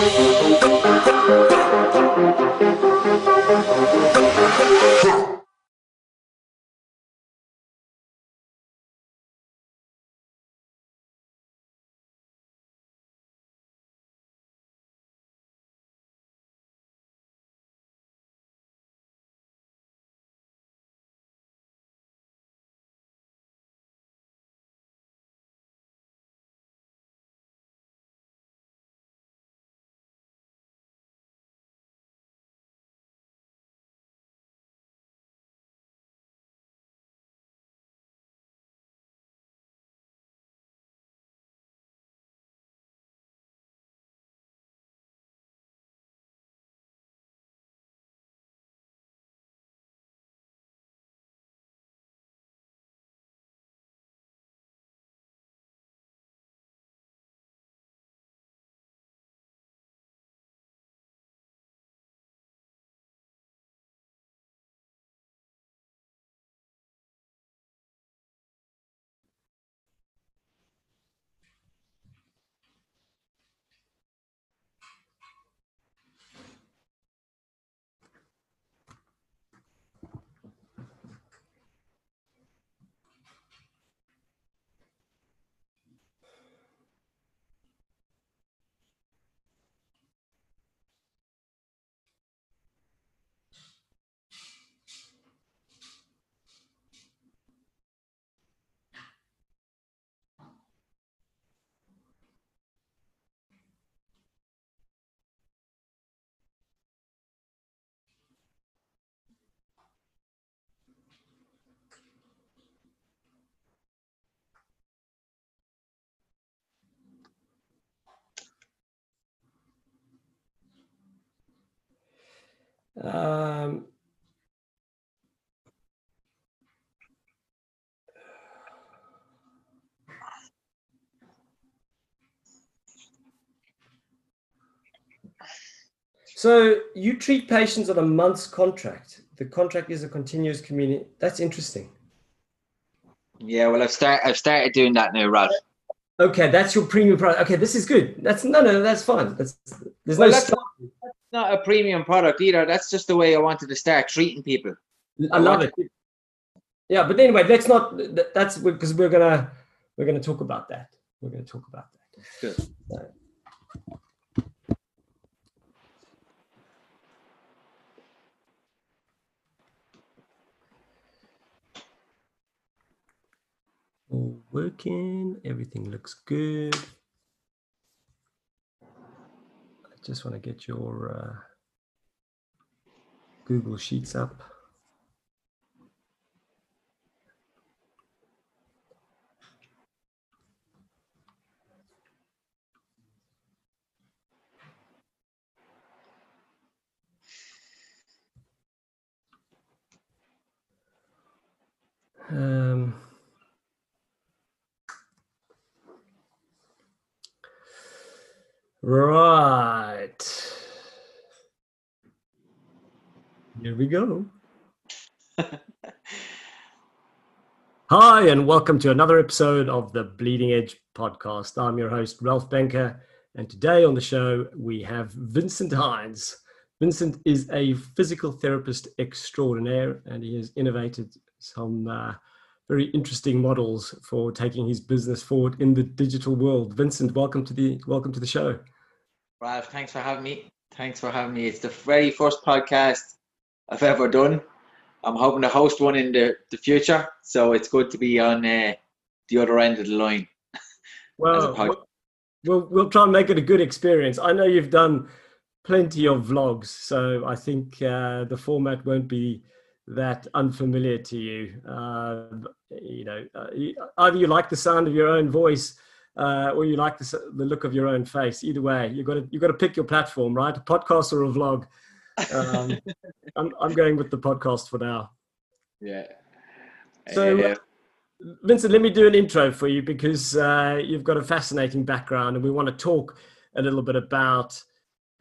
Música Um, so you treat patients on a month's contract. The contract is a continuous community. That's interesting. Yeah, well, I've started. I've started doing that now, Ralph. Okay, that's your premium product. Okay, this is good. That's no, no, that's fine. That's there's Well, no. Not a premium product either. That's just the way I wanted to start treating people. I love it. Yeah, but anyway, let's not. That's because we're gonna we're gonna talk about that. We're gonna talk about that. Good. So- All working. Everything looks good. I just want to get your uh, Google Sheets up. Um, right. Here we go. Hi, and welcome to another episode of the Bleeding Edge podcast. I'm your host, Ralph Benker, and today on the show we have Vincent Hynes. Vincent is a physical therapist extraordinaire, and he has innovated some uh, very interesting models for taking his business forward in the digital world. Vincent, welcome to the welcome to the show. Ralph, thanks for having me. Thanks for having me. It's the very first podcast I've ever done. I'm hoping to host one in the, the future, so it's good to be on uh, the other end of the line. Well, we'll we'll try and make it a good experience. I know you've done plenty of vlogs, so I think uh, the format won't be that unfamiliar to you. Uh, you know, uh, either you like the sound of your own voice. Uh, or you like the, the look of your own face. Either way, you got to you got to pick your platform, right? A podcast or a vlog. Um, I'm I'm going with the podcast for now. Yeah. So, Uh, Vincent, let me do an intro for you because uh, you've got a fascinating background, and we want to talk a little bit about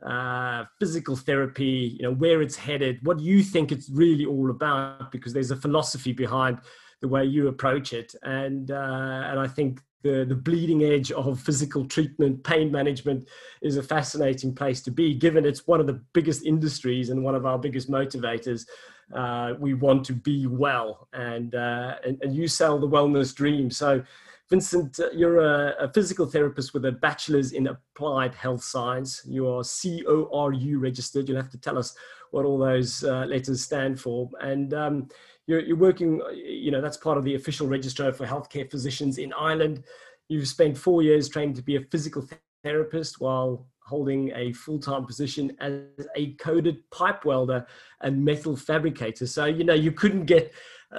uh, physical therapy. You know where it's headed, what you think it's really all about, because there's a philosophy behind the way you approach it, and uh, and I think the, the bleeding edge of physical treatment, pain management is a fascinating place to be, given it's one of the biggest industries and one of our biggest motivators. Uh, we want to be well, and, uh, and, and you sell the wellness dream. So, Vincent, you're a, a, physical therapist with a bachelor's in applied health science. You are CORU registered. You'll have to tell us what all those uh, letters stand for. And um, you're, you're working, you know, that's part of the official registrar for healthcare physicians in Ireland. You've spent four years training to be a physical therapist while holding a full-time position as a coded pipe welder and metal fabricator. So, you know, you couldn't get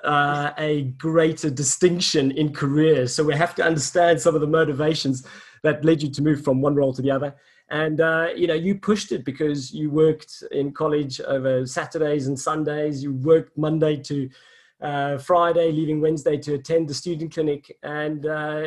uh, a greater distinction in careers. So we have to understand some of the motivations that led you to move from one role to the other. And uh, you know, you pushed it because you worked in college over Saturdays and Sundays. You worked Monday to uh, Friday, leaving Wednesday to attend the student clinic. And uh,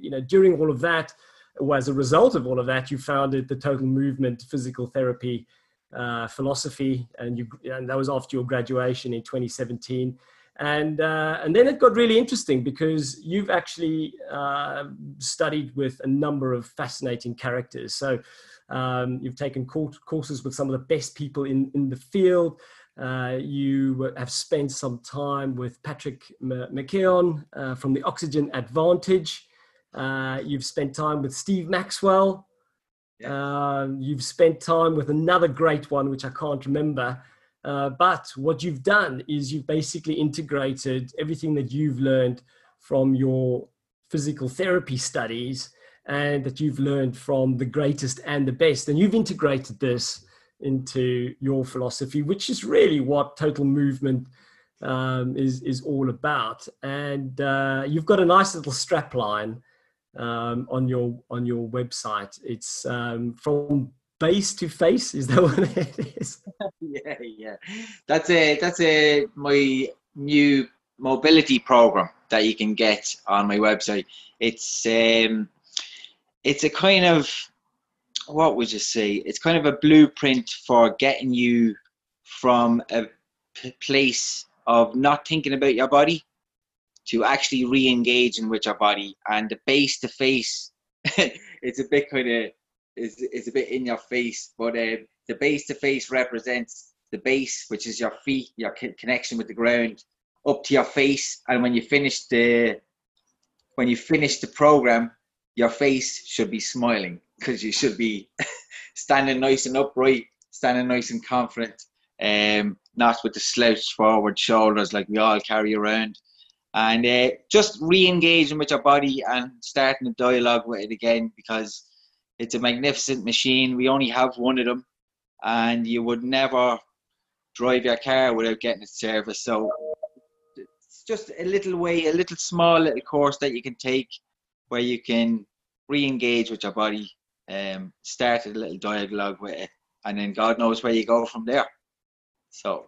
you know, during all of that, or as a result of all of that, you founded the Total Movement Physical Therapy uh, philosophy, and you and that was after your graduation in 2017 and uh, and then it got really interesting because you've actually uh, studied with a number of fascinating characters. So um, you've taken courses with some of the best people in in the field. Uh, you have spent some time with Patrick McKeown uh, from the Oxygen Advantage. Uh, you've spent time with Steve Maxwell. Yeah. Um, you've spent time with another great one, which I can't remember. Uh, but what you've done is you've basically integrated everything that you've learned from your physical therapy studies and that you've learned from the greatest and the best. And you've integrated this into your philosophy, which is really what total movement um, is, is all about. And uh, you've got a nice little strap line um, on your on your website. It's um, from face to face. Is that what it is? yeah, yeah. That's a that's a my new mobility program that you can get on my website. It's um, it's a kind of what would you say? It's kind of a blueprint for getting you from a place of not thinking about your body to actually re-engaging with your body and the face to face it's a bit kind of is is a bit in your face, but uh, the base to face represents the base, which is your feet, your connection with the ground, up to your face. And when you finish the when you finish the program, your face should be smiling because you should be standing nice and upright, standing nice and confident, um, not with the slouched forward shoulders like we all carry around. And uh, just re-engaging with your body and starting a dialogue with it again because it's a magnificent machine. We only have one of them, and you would never drive your car without getting it serviced. So it's just a little way, a little small little course that you can take where you can re-engage with your body, um, start a little dialogue with it, and then God knows where you go from there. So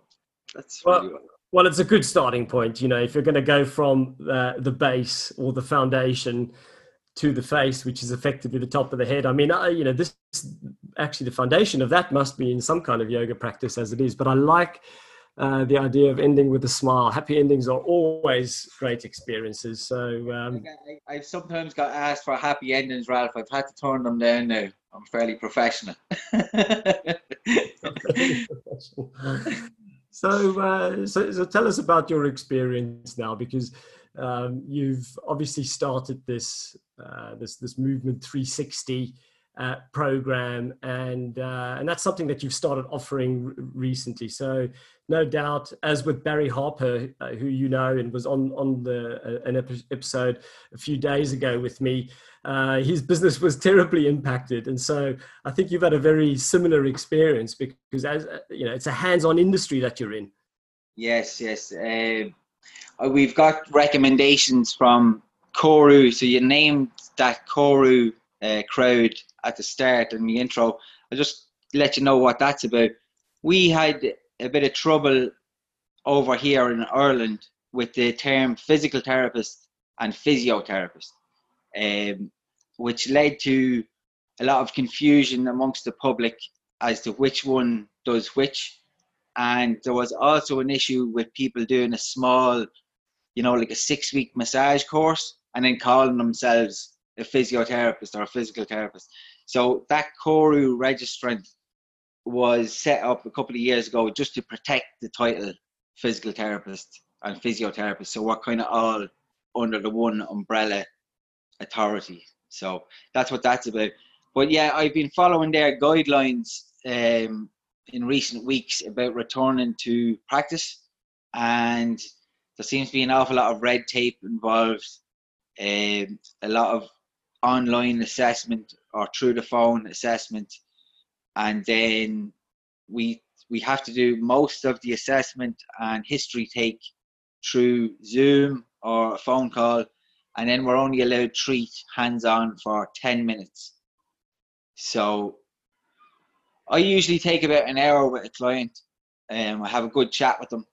that's well, really well, it's a good starting point. You know, if you're going to go from uh, the base or the foundation to the face, which is effectively the top of the head. I mean, I, you know, this actually the foundation of that must be in some kind of yoga practice as it is. But I like uh, the idea of ending with a smile. Happy endings are always great experiences. So um, I, have sometimes got asked for happy endings, Ralph. I've had to turn them down now. I'm fairly professional. so, uh, so, so tell us about your experience now, because um, you've obviously started this uh, this this movement 360 uh, program, and uh, and that's something that you've started offering r- recently. So no doubt, as with Barry Harper, uh, who you know and was on on the uh, an episode a few days ago with me, uh, his business was terribly impacted, and so I think you've had a very similar experience because as you know, it's a hands-on industry that you're in. Yes, yes. We've got recommendations from CORU. So you named that CORU uh, crowd at the start in the intro. I'll just let you know what that's about. We had a bit of trouble over here in Ireland with the term physical therapist and physiotherapist, um, which led to a lot of confusion amongst the public as to which one does which. And there was also an issue with people doing a small you know, like a six week massage course and then calling themselves a physiotherapist or a physical therapist. So that CORU registrant was set up a couple of years ago just to protect the title physical therapist and physiotherapist. So we're kind of all under the one umbrella authority. So that's what that's about. But yeah, I've been following their guidelines um, in recent weeks about returning to practice, and there seems to be an awful lot of red tape involved, um, a lot of online assessment or through the phone assessment, and then we we have to do most of the assessment and history take through Zoom or a phone call, and then we're only allowed treat hands on for 10 minutes. So I usually take about an hour with a client. Um, I have a good chat with them,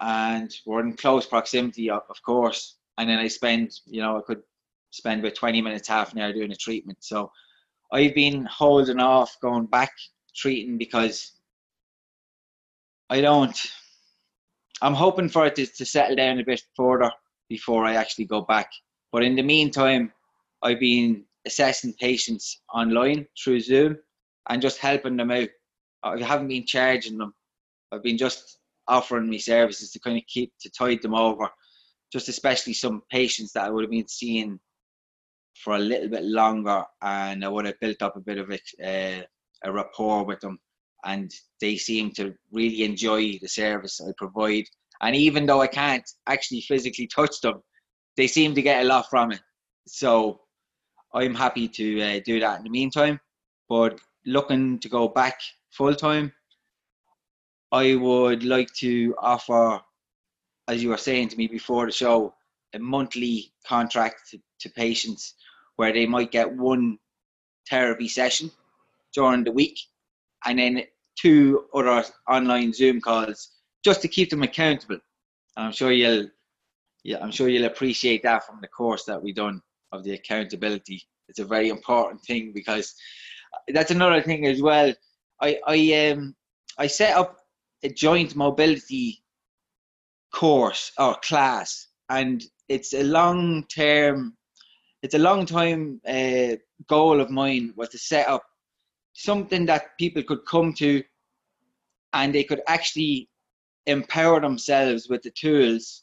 and we're in close proximity, of course. And then I spend, you know, I could spend about 20 minutes, half an hour doing a treatment. So I've been holding off going back treating because I don't. I'm hoping for it to, to settle down a bit further before I actually go back. But in the meantime, I've been assessing patients online through Zoom and just helping them out. I haven't been charging them. I've been just offering me services to kind of keep to tide them over. Just especially some patients that I would have been seeing for a little bit longer, and I would have built up a bit of a, uh, a rapport with them, and they seem to really enjoy the service I provide. And even though I can't actually physically touch them, they seem to get a lot from it. So I'm happy to uh, do that in the meantime. But looking to go back full time, I would like to offer, as you were saying to me before the show, a monthly contract to, to patients where they might get one therapy session during the week and then two other online Zoom calls just to keep them accountable. And I'm sure you'll yeah, I'm sure you'll appreciate that from the course that we've done of the accountability. It's a very important thing because that's another thing as well. I I um I set up a joint mobility course or class, and it's a long term, it's a long time uh, goal of mine was to set up something that people could come to, and they could actually empower themselves with the tools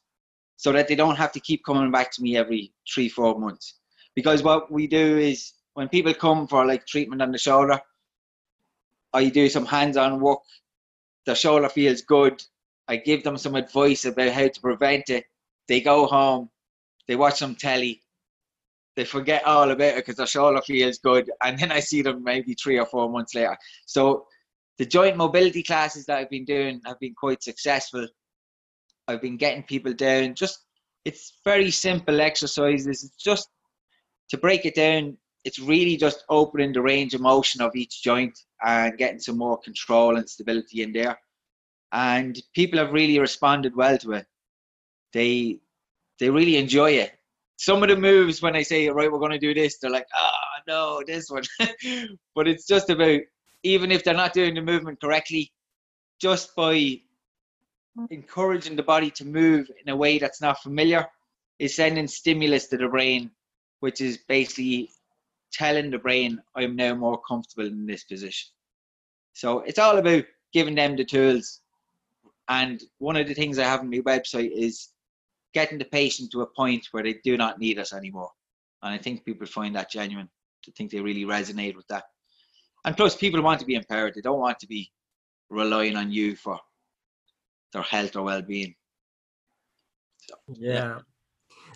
so that they don't have to keep coming back to me every three, four months. Because what we do is when people come for like treatment on the shoulder, I do some hands-on work. The shoulder feels good. I give them some advice about how to prevent it. They go home, they watch some telly, they forget all about it because their shoulder feels good, and then I see them maybe three or four months later. So the joint mobility classes that I've been doing have been quite successful I've been getting people down. Just it's very simple exercises. It's just to break it down. It's really just opening the range of motion of each joint and getting some more control and stability in there. And people have really responded well to it. They they really enjoy it. Some of the moves when I say right, we're going to do this, they're like, oh no, this one. but it's just about even if they're not doing the movement correctly, just by encouraging the body to move in a way that's not familiar is sending stimulus to the brain, which is basically telling the brain, I'm now more comfortable in this position. So it's all about giving them the tools. And one of the things I have on my website is getting the patient to a point where they do not need us anymore. And I think people find that genuine. I think they really resonate with that. And plus, people want to be empowered. They don't want to be relying on you for their health or well-being. So, yeah. yeah.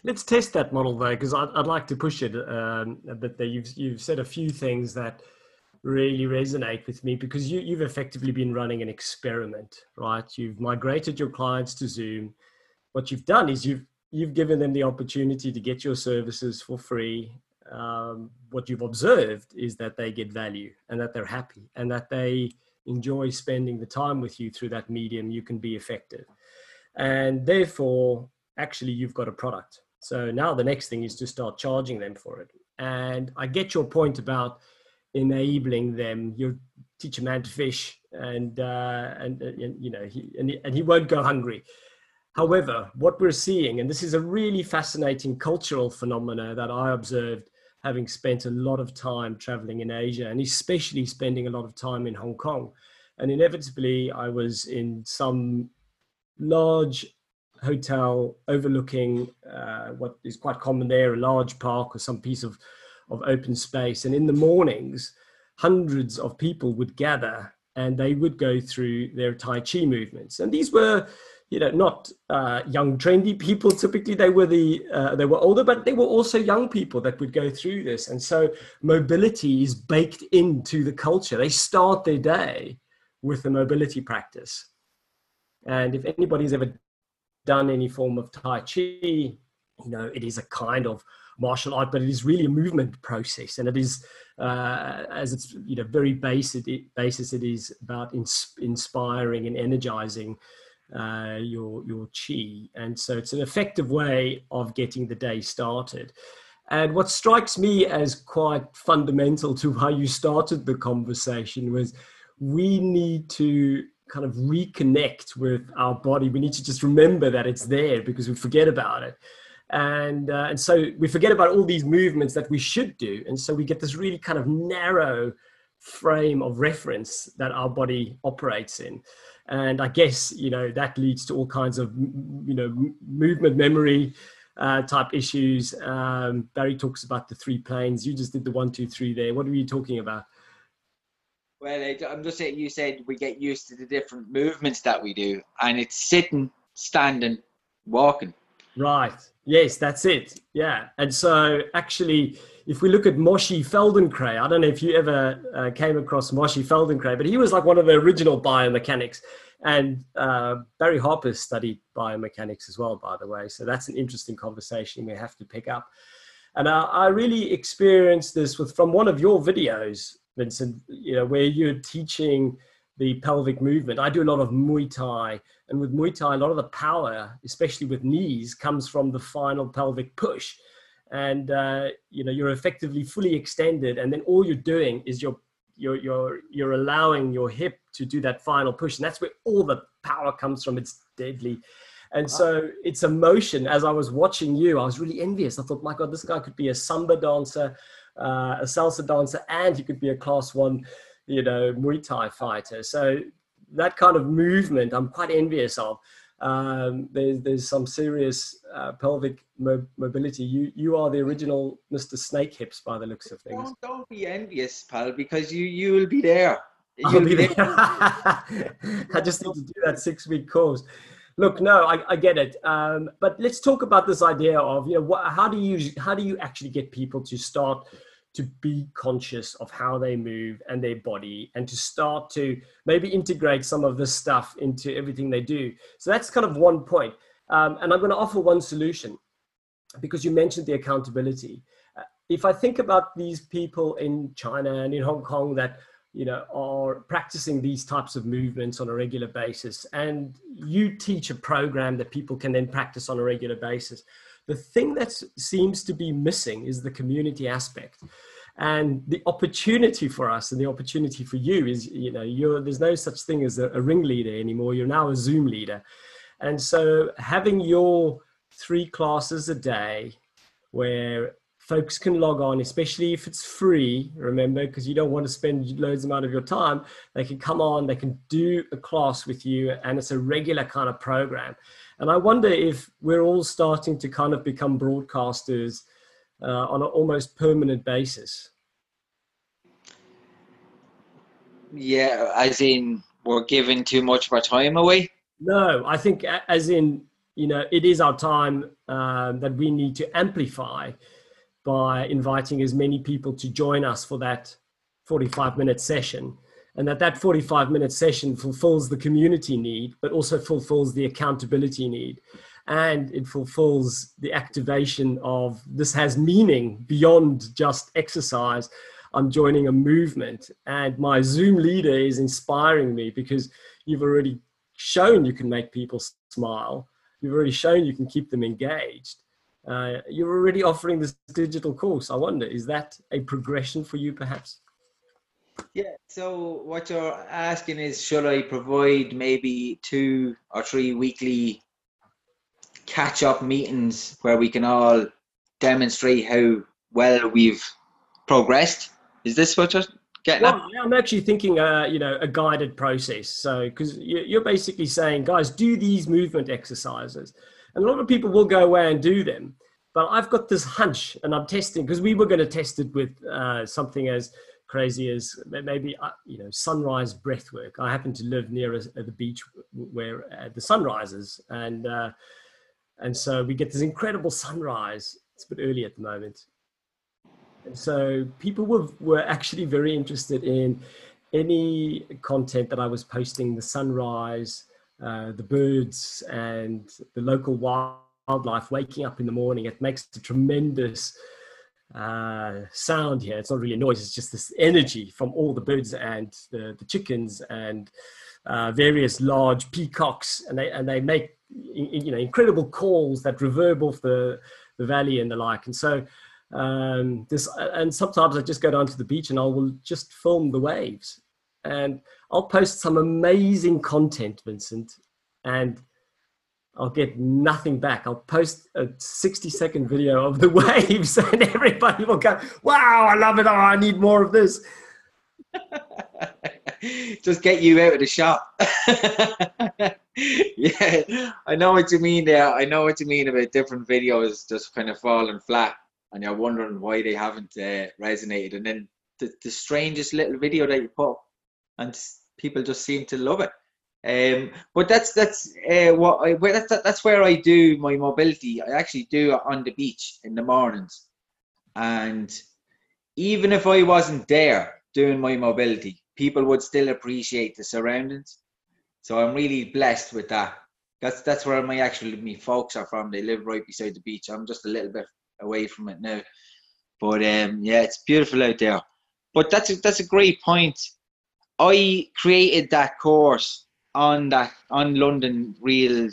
Let's test that model though, because I'd, I'd, like to push it um, a bit there. You've, you've said a few things that really resonate with me because you, you've effectively been running an experiment, right? You've migrated your clients to Zoom. What you've done is you've you've given them the opportunity to get your services for free. Um, what you've observed is that they get value and that they're happy and that they enjoy spending the time with you through that medium, you can be effective. And therefore, actually, you've got a product. So now the next thing is to start charging them for it. And I get your point about enabling them. You teach a man to fish, and uh, and, uh, and you know, he, and, he, and he won't go hungry. However, what we're seeing, and this is a really fascinating cultural phenomena that I observed having spent a lot of time traveling in Asia and especially spending a lot of time in Hong Kong. And inevitably, I was in some large hotel overlooking uh, what is quite common there a large park or some piece of, of open space. And in the mornings, hundreds of people would gather and they would go through their Tai Chi movements. And these were you know not uh, young trendy people typically they were the uh, they were older but they were also young people that would go through this and so mobility is baked into the culture they start their day with a mobility practice and if anybody's ever done any form of tai chi you know it is a kind of martial art but it is really a movement process and it is uh, as it's you know very basic basis it is about ins- inspiring and energizing uh, your your chi, and so it's an effective way of getting the day started. And what strikes me as quite fundamental to how you started the conversation was we need to kind of reconnect with our body. We need to just remember that it's there because we forget about it. And, uh, and so we forget about all these movements that we should do. And so we get this really kind of narrow frame of reference that our body operates in. And i guess you know that leads to all kinds of you know movement memory uh, type issues. Um, barry talks about the three planes. You just did the one two three there. What are you talking about? Well i'm just saying you said we get used to the different movements that we do and it's sitting standing walking right yes that's it yeah and so actually if we look at Moshe Feldenkrais, I don't know if you ever uh, came across Moshe Feldenkrais, but he was like one of the original biomechanics. And uh, Barry Harper studied biomechanics as well, by the way. So that's an interesting conversation we have to pick up. And I, I really experienced this with from one of your videos, Vincent, you know, where you're teaching the pelvic movement. I do a lot of Muay Thai, and with Muay Thai, a lot of the power, especially with knees, comes from the final pelvic push. And uh, you know you're effectively fully extended and then all you're doing is you're you're you're you're allowing your hip to do that final push and that's where all the power comes from. It's deadly. And so it's a motion. As i was watching you i was really envious. I thought my god this guy could be a samba dancer uh, a salsa dancer and he could be a class one you know muay thai fighter so that kind of movement i'm quite envious of um, there's there's some serious uh, pelvic mo- mobility. You you are the original Mr. Snake Hips by the looks of things. Don't, don't be envious, pal, because you you will be there. You'll I'll be, be there. I just need to do that six week course. Look, no, I, I get it. Um, but let's talk about this idea of you know what, how do you how do you actually get people to start to be conscious of how they move and their body and to start to maybe integrate some of this stuff into everything they do. So that's kind of one point. Um, and I'm going to offer one solution because you mentioned the accountability. Uh, if I think about these people in China and in Hong Kong that you know are practicing these types of movements on a regular basis and you teach a program that people can then practice on a regular basis the thing that seems to be missing is the community aspect. And the opportunity for us and the opportunity for you is, you know, you're, there's no such thing as a, a ringleader anymore. You're now a Zoom leader. And so having your three classes a day where folks can log on, especially if it's free, remember, because you don't want to spend loads amount of your time. They can come on, they can do a class with you, and it's a regular kind of program. And I wonder if we're all starting to kind of become broadcasters uh, on an almost permanent basis. Yeah, as in we're giving too much of our time away? No, I think as in, you know, it is our time um, that we need to amplify by inviting as many people to join us for that 45 minute session and that that 45 minute session fulfills the community need but also fulfills the accountability need. And it fulfills the activation of this has meaning beyond just exercise. I'm joining a movement and my zoom leader is inspiring me because you've already shown you can make people smile. You've already shown you can keep them engaged. Uh, you're already offering this digital course. I wonder is that a progression for you perhaps yeah, so what you're asking is should I provide maybe two or three weekly catch up meetings where we can all demonstrate how well we've progressed. Is this what you're getting well, at? I'm actually thinking, uh, you know, a guided process. So, because you're basically saying, guys, do these movement exercises. And a lot of people will go away and do them. But I've got this hunch, and I'm testing because we were going to test it with uh, something as crazy as maybe uh, you know sunrise breath work. I happen to live near a, the beach where uh, the sun rises, and uh, and so we get this incredible sunrise. It's a bit early at the moment, and so people were were actually very interested in any content that I was posting, the sunrise, uh, the birds, and the local wildlife waking up in the morning. It makes a tremendous uh, sound here. It's not really noise, it's just this energy from all the birds and the, the chickens and uh, various large peacocks. And they, and they make you know, incredible calls that reverb off the, the valley and the like. And so um, this, and sometimes I just go down to the beach and I will just film the waves. And I'll post some amazing content, Vincent. And I'll get nothing back. I'll post a 60 second video of the waves and everybody will go, wow, I love it. Oh, I need more of this. Just get you out of the shop. yeah, I know what you mean there. I know what you mean about different videos just kind of falling flat and you're wondering why they haven't uh, resonated. And then the, the strangest little video that you put and people just seem to love it. Um, but that's that's uh, what I that's that's where I do my mobility. I actually do it on the beach in the mornings, and even if I wasn't there doing my mobility, people would still appreciate the surroundings. So I'm really blessed with that. That's that's where my actually me folks are from. They live right beside the beach. I'm just a little bit away from it now, but um, yeah, it's beautiful out there. But that's a, that's a great point. I created that course on that on London Real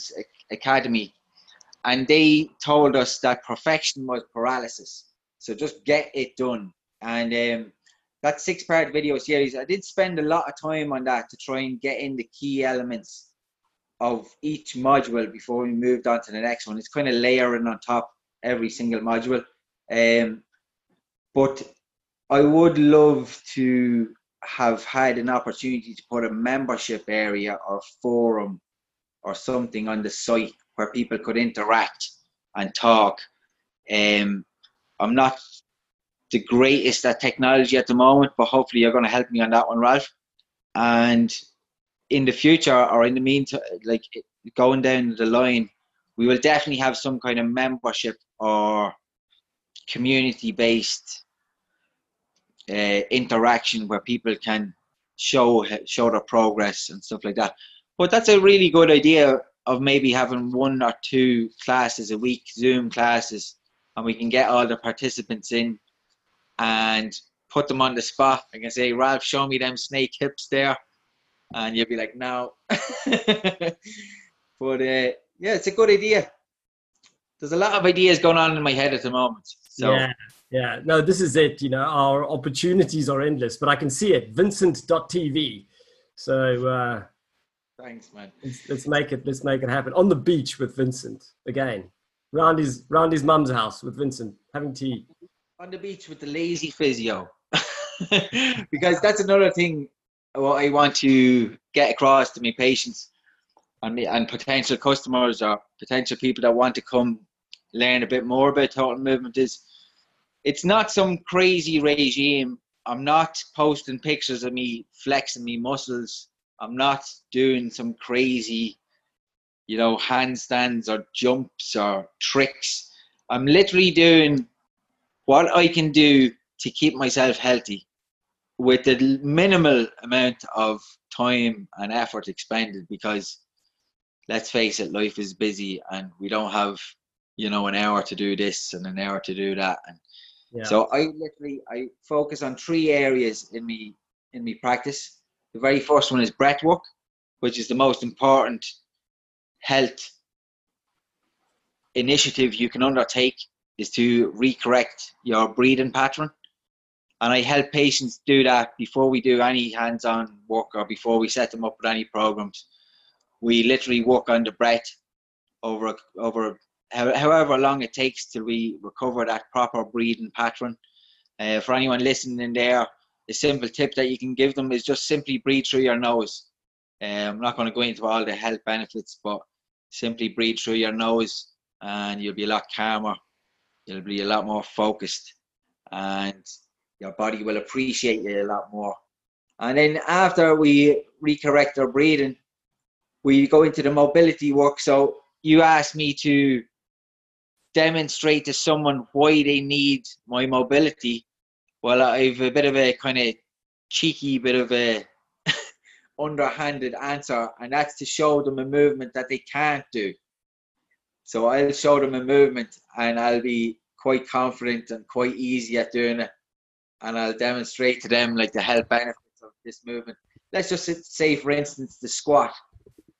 Academy, and they told us that perfection was paralysis. So just get it done. And um, that six-part video series, I did spend a lot of time on that to try and get in the key elements of each module before we moved on to the next one. It's kind of layering on top every single module. Um, but I would love to have had an opportunity to put a membership area or forum or something on the site where people could interact and talk. Um, I'm not the greatest at technology at the moment, but hopefully you're going to help me on that one, Ralph. And in the future, or in the meantime, like going down the line, we will definitely have some kind of membership or community-based uh, interaction where people can show show their progress and stuff like that. But that's a really good idea of maybe having one or two classes a week, Zoom classes, and we can get all the participants in and put them on the spot. I can say, Ralph, show me them snake hips there, and you'll be like, no. but uh, yeah, it's a good idea. There's a lot of ideas going on in my head at the moment. So. Yeah, yeah, no, this is it. You know, our opportunities are endless, but I can see it. Vincent.tv. So uh, thanks, man. Let's, let's, make it. Let's make it happen on the beach with Vincent again. Round his round his mum's house with Vincent having tea. On the beach with the lazy physio, because that's another thing. What I want to get across to my patients and, and potential customers or potential people that want to come learn a bit more about total movement is it's not some crazy regime. I'm not posting pictures of me flexing me muscles. I'm not doing some crazy, you know, handstands or jumps or tricks. I'm literally doing what I can do to keep myself healthy with the minimal amount of time and effort expended because let's face it, life is busy and we don't have, you know, an hour to do this and an hour to do that. And so I literally I focus on three areas in me in me practice. The very first one is breath work, which is the most important health initiative you can undertake is to recorrect your breathing pattern. And I help patients do that before we do any hands-on work or before we set them up with any programs. We literally work on the breath over over however long it takes till we recover that proper breathing pattern. Uh, for anyone listening in there, the simple tip that you can give them is just simply breathe through your nose. Um, I'm not going to go into all the health benefits, but simply breathe through your nose and you'll be a lot calmer. You'll be a lot more focused and your body will appreciate you a lot more. And then after we recorrect our breathing, we go into the mobility work. So you asked me to demonstrate to someone why they need my mobility. Well, I've a bit of a kind of cheeky bit of a underhanded answer, and that's to show them a movement that they can't do. So I'll show them a movement, and I'll be quite confident and quite easy at doing it, and I'll demonstrate to them like the health benefits of this movement. Let's just say, for instance, the squat.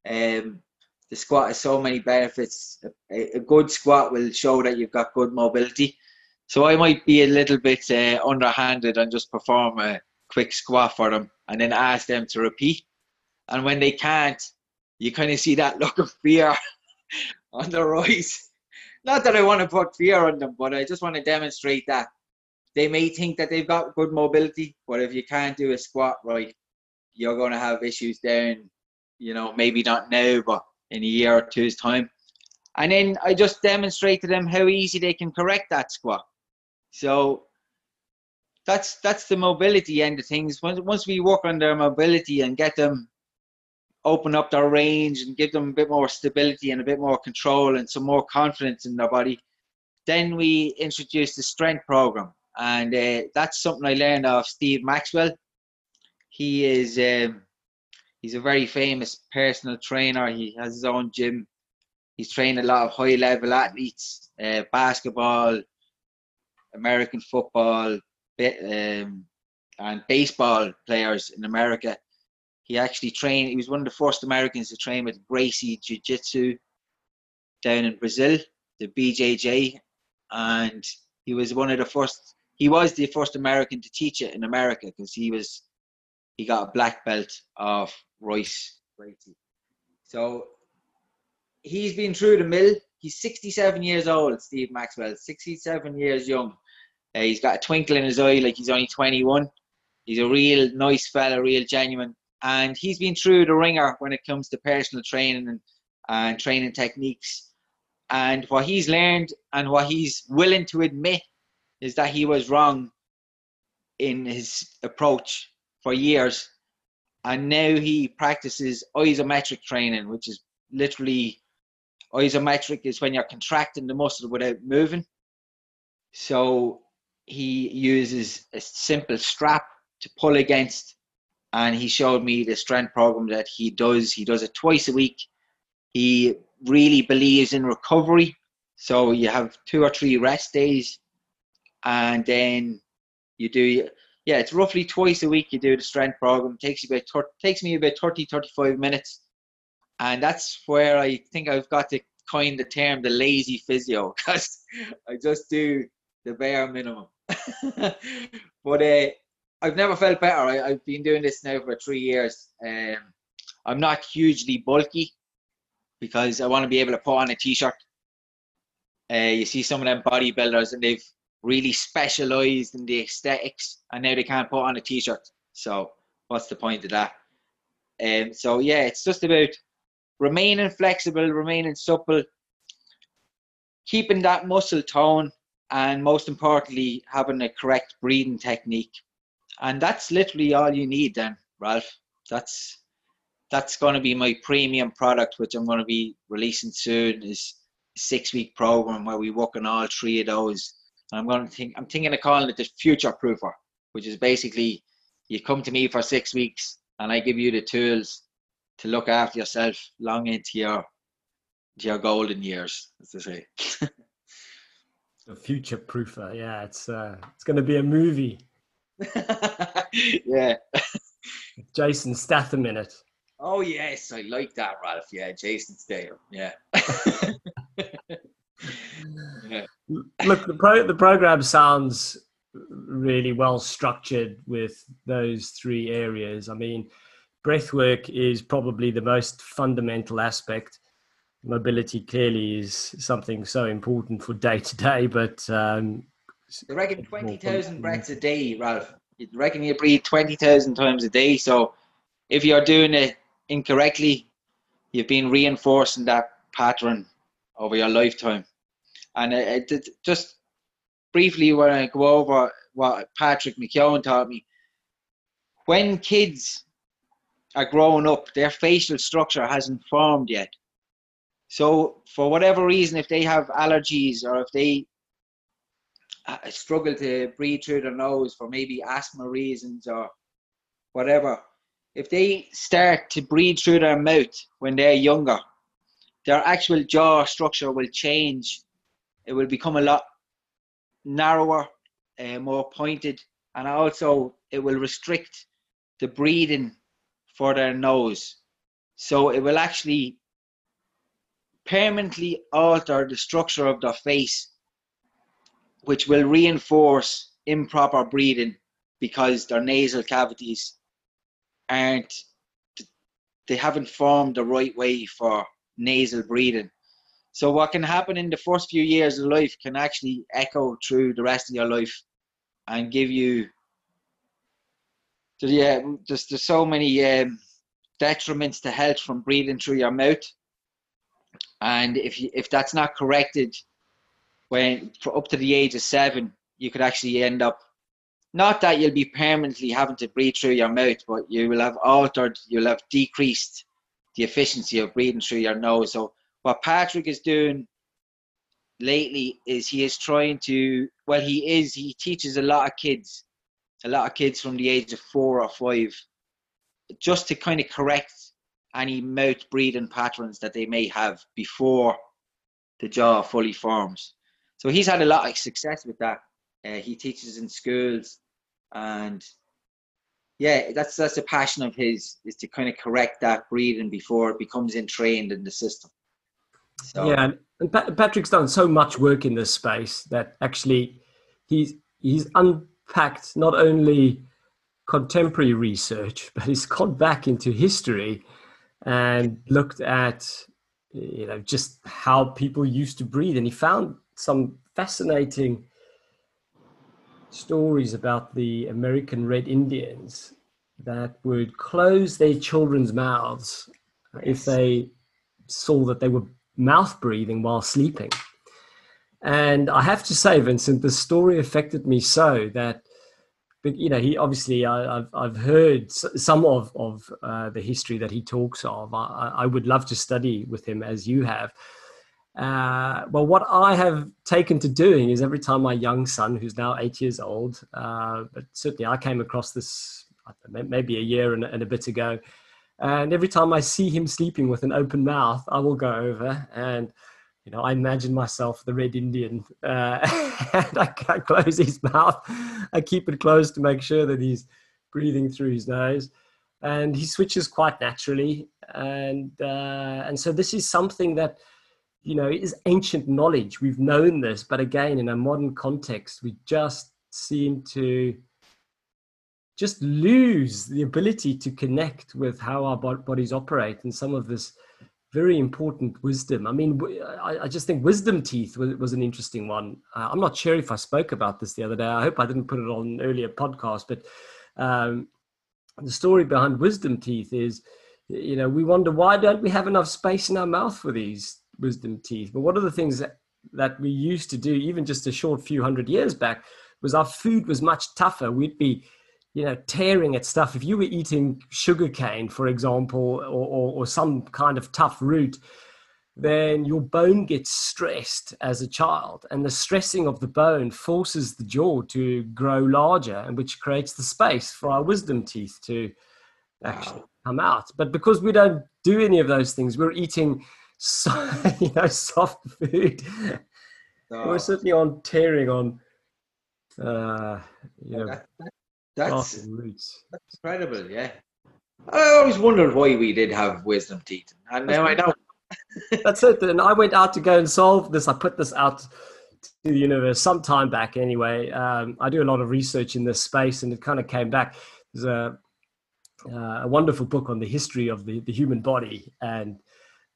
Um, the squat has so many benefits. A, a, good squat will show that you've got good mobility. So I might be a little bit uh, underhanded and just perform a quick squat for them and then ask them to repeat. And when they can't, you kind of see that look of fear on their eyes. Not that I want to put fear on them, but I just want to demonstrate that they may think that they've got good mobility, but if you can't do a squat right, you're going to have issues down, you know, maybe not now, but in a year or two's time. And then I just demonstrate to them how easy they can correct that squat. So that's that's the mobility end of things. Once once we work on their mobility and get them open up their range and give them a bit more stability and a bit more control and some more confidence in their body, then we introduce the strength program, and uh, that's something I learned of Steve Maxwell. He is um, he's a very famous personal trainer. He has his own gym. He's trained a lot of high level athletes, uh, basketball, American football, um, and baseball players in America. He actually trained, he was one of the first Americans to train with Gracie Jiu Jitsu down in Brazil, the BJJ. And he was one of the first, he was the first American to teach it in America because he was, he got a black belt of Royce Gracie. So he's been through the mill. He's 67 years old, Steve Maxwell, 67 years young. Uh, he's got a twinkle in his eye like he's only 21. He's a real nice fella, real genuine. And he's been through the ringer when it comes to personal training and, and training techniques. And what he's learned and what he's willing to admit is that he was wrong in his approach for years. And now he practices isometric training, which is literally isometric is when you're contracting the muscle without moving. So he uses a simple strap to pull against. And he showed me the strength program that he does. He does it twice a week. He really believes in recovery. So you have two or three rest days. And then you do yeah it's roughly twice a week you do the strength program it takes you about takes me about 30 35 minutes and that's where i think i've got to coin the term the lazy physio because i just do the bare minimum. but uh, I've never felt better. I, have been doing this now for three years. Um, I'm not hugely bulky because I want to be able to put on a t-shirt. Uh, you see some of them bodybuilders and they've really specialized in the aesthetics and now they can't put on a t-shirt. So what's the point of that? Um, so yeah, it's just about remaining flexible, remaining supple, keeping that muscle tone and most importantly, having a correct breathing technique. And that's literally all you need then, Ralph. That's that's going to be my premium product, which I'm going to be releasing soon. Is six week program where we work on all three of those. And I'm going to think I'm thinking of calling it the future proofer, which is basically you come to me for six weeks and I give you the tools to look after yourself long into your into your golden years, as they say. A future proofer. Yeah, it's uh, it's going to be a movie. yeah. Jason Statham in it. Oh yes, I like that, Ralph. Yeah, Jason Statham. Yeah. Look, the pro the program sounds really well structured with those three areas. I mean, breathwork is probably the most fundamental aspect mobility clearly is something so important for day to day, but um, I reckon twenty thousand breaths a day, Ralph. You reckon you breathe twenty thousand times a day. So if you're doing it incorrectly, you've been reinforcing that pattern over your lifetime. And it, it, just briefly, when I go over what Patrick McKeown taught me, when kids are growing up, their facial structure hasn't formed yet. So, for whatever reason, if they have allergies or if they uh, struggle to breathe through their nose for maybe asthma reasons or whatever, if they start to breathe through their mouth when they're younger, their actual jaw structure will change. It will become a lot narrower, uh, more pointed, and also it will restrict the breathing for their nose. So it will actually permanently alter the structure of their face, which will reinforce improper breathing because their nasal cavities aren't they haven't formed the right way for nasal breathing. So what can happen in the first few years of life can actually echo through the rest of your life and give you so yeah, there's there's so many um, detriments to health from breathing through your mouth, and if you, if that's not corrected, when for up to the age of seven, you could actually end up not that you'll be permanently having to breathe through your mouth, but you will have altered, you'll have decreased the efficiency of breathing through your nose. So what Patrick is doing lately is he is trying to well he is he teaches a lot of kids a lot of kids from the age of four or five just to kind of correct any mouth breathing patterns that they may have before the jaw fully forms so he's had a lot of success with that uh, he teaches in schools and yeah, that's that's a passion of his is to kind of correct that breathing before it becomes entrained in the system. So. Yeah, and Patrick's done so much work in this space that actually he's he's unpacked not only contemporary research, but he's gone back into history and looked at you know just how people used to breathe, and he found some fascinating stories about the American Red Indians that would close their children's mouths if they saw that they were mouth breathing while sleeping. And I have to say, Vincent, the story affected me so that, but you know, he obviously I, have I've heard some of of uh, the history that he talks of. I, I would love to study with him as you have. Uh, well, what I have taken to doing is every time my young son, who's now eight years old, uh, but certainly I came across this maybe a year and, and, a bit ago, and every time I see him sleeping with an open mouth, I will go over and, you know, I imagine myself the Red Indian, uh, and I, close his mouth. I keep it closed to make sure that he's breathing through his nose and he switches quite naturally and uh, and so this is something that you know, is ancient knowledge. We've known this, but again, in a modern context, we just seem to just lose the ability to connect with how our bodies operate and some of this very important wisdom. I mean, I, just think wisdom teeth was, was an interesting one. Uh, I'm not sure if I spoke about this the other day. I hope I didn't put it on an earlier podcast, but um, the story behind wisdom teeth is, you know, we wonder why don't we have enough space in our mouth for these wisdom teeth. But one of the things that, that we used to do, even just a short few hundred years back, was our food was much tougher. We'd be, you know, tearing at stuff. If you were eating sugarcane, for example, or, or, or some kind of tough root, then your bone gets stressed as a child. And the stressing of the bone forces the jaw to grow larger, and which creates the space for our wisdom teeth to actually wow. come out. But because we don't do any of those things, we're eating so, you know, soft food. Oh. We're certainly on tearing on, uh, you know, that, that's, that's incredible. Yeah, I always wondered why we did have wisdom teeth, and now I know. that's it. And I went out to go and solve this. I put this out to the universe some time back. Anyway, um, I do a lot of research in this space, and it kind of came back. There's a uh, a wonderful book on the history of the, the human body and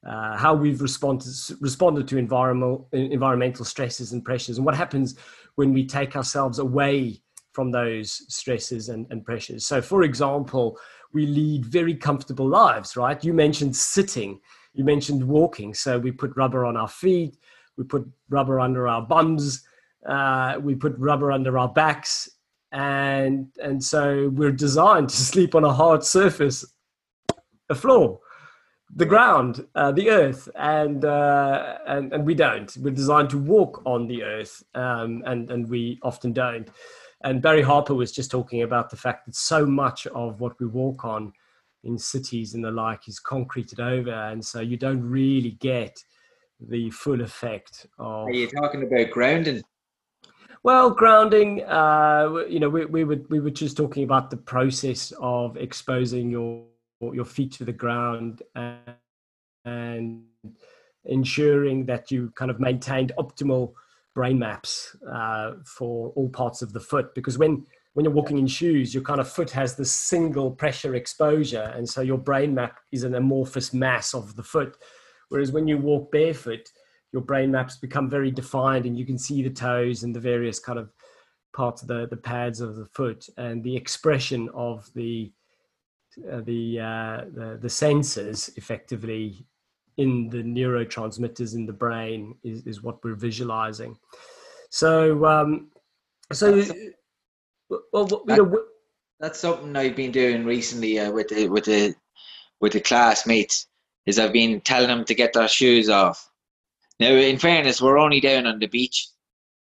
uh, how we've responded responded to environmental environmental stresses and pressures, and what happens when we take ourselves away from those stresses and, and pressures. So, for example, we lead very comfortable lives, right? You mentioned sitting, you mentioned walking. So we put rubber on our feet, we put rubber under our bums, uh, we put rubber under our backs, and and so we're designed to sleep on a hard surface, a floor, the ground, uh, the earth, and, uh, and and we don't. We're designed to walk on the earth, um, and and we often don't. And Barry Harper was just talking about the fact that so much of what we walk on in cities and the like is concreted over, and so you don't really get the full effect of. Are you talking about grounding? Well, grounding, uh, you know, we, we were we were just talking about the process of exposing your your feet to the ground and, and ensuring that you kind of maintained optimal brain maps uh, for all parts of the foot. Because when when you're walking in shoes, your kind of foot has this single pressure exposure, and so your brain map is an amorphous mass of the foot. Whereas when you walk barefoot, your brain maps become very defined and you can see the toes and the various kind of parts of the, the pads of the foot and the expression of the uh, the, uh, the the senses effectively in the neurotransmitters in the brain is, is what we're visualizing so um so well you know that's something I've been doing recently uh, with the with the with the classmates is I've been telling them to get their shoes off now, in fairness, we're only down on the beach,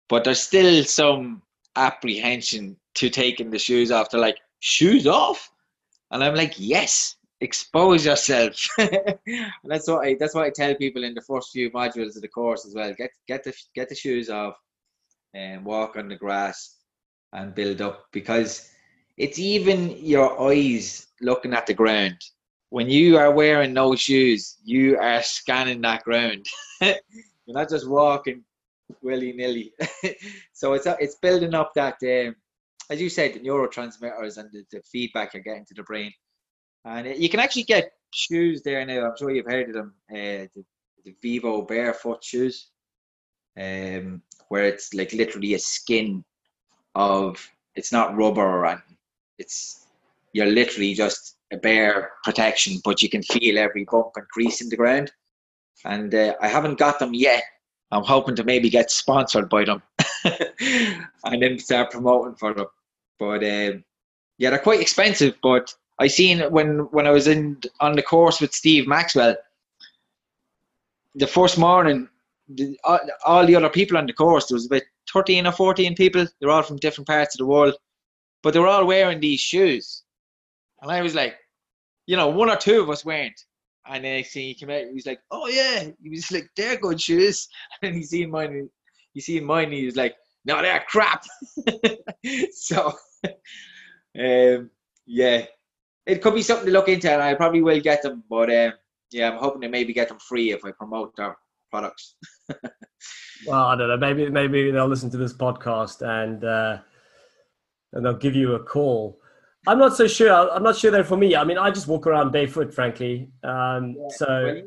but there's still some apprehension to taking the shoes off. They're like, shoes off? And I'm like, yes, expose yourself. that's what I that's what I tell people in the first few modules of the course as well. Get get the get the shoes off and walk on the grass and build up because it's even your eyes looking at the ground. When you are wearing no shoes, you are scanning that ground. You're not just walking willy nilly. so it's it's building up that, um, as you said, the neurotransmitters and the, the, feedback you're getting to the brain. And you can actually get shoes there now. I'm sure you've heard of them. Uh, the, the Vivo barefoot shoes, um, where it's like literally a skin of. It's not rubber or anything. It's you're literally just a bare protection, but you can feel every bump and crease in the ground and uh, I haven't got them yet. I'm hoping to maybe get sponsored by them and then start promoting for them. But um, yeah, they're quite expensive. But I seen when when I was in on the course with Steve Maxwell, the first morning, the, all, all the other people on the course there was about thirteen or fourteen people. They're all from different parts of the world, but they were all wearing these shoes, and I was like, you know, one or two of us weren't. And then next thing he came out, he was like, "Oh yeah," he was like, "They're good shoes." And he seen mine, he seen mine, he was like, "No, they're crap." so, um, yeah, it could be something to look into, and I probably will get them. But um, yeah, I'm hoping to maybe get them free if I promote their products. well, I don't know. Maybe maybe they'll listen to this podcast and uh, and they'll give you a call. I'm not so sure. I'm not sure they're for me. I mean, I just walk around barefoot, frankly. Um, yeah, so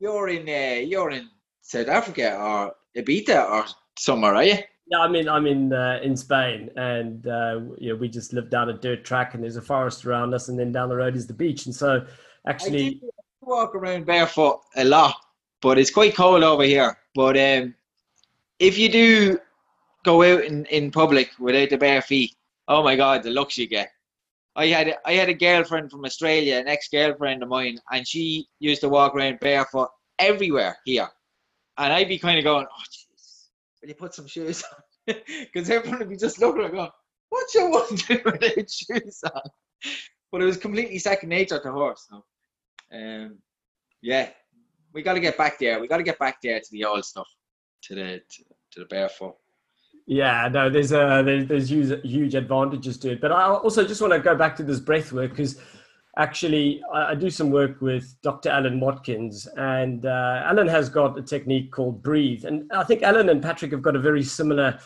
you're in uh, you're in South Africa or Ibiza or somewhere, are you? Yeah, I mean, I'm in uh, in Spain, and uh, you know, we just live down a dirt track, and there's a forest around us, and then down the road is the beach, and so actually walk around barefoot a lot, but it's quite cold over here. But um, if you do go out in, in public without the bare feet, oh my god, the looks you get. I had I had a girlfriend from Australia, an ex girlfriend of mine, and she used to walk around barefoot everywhere here, and I'd be kind of going, "Oh, will you put some shoes on?" Because everyone would be just looking at going, "What's your one doing without shoes on?" But it was completely second nature to her. So, um, yeah, we got to get back there. We got to get back there to the old stuff, to the to, to the barefoot. Yeah, no, there's uh, there's, there's huge, huge advantages to it. But I also just want to go back to this breath work because actually I, I, do some work with Dr. Alan Watkins, and uh, Alan has got a technique called breathe, and I think Alan and Patrick have got a very similar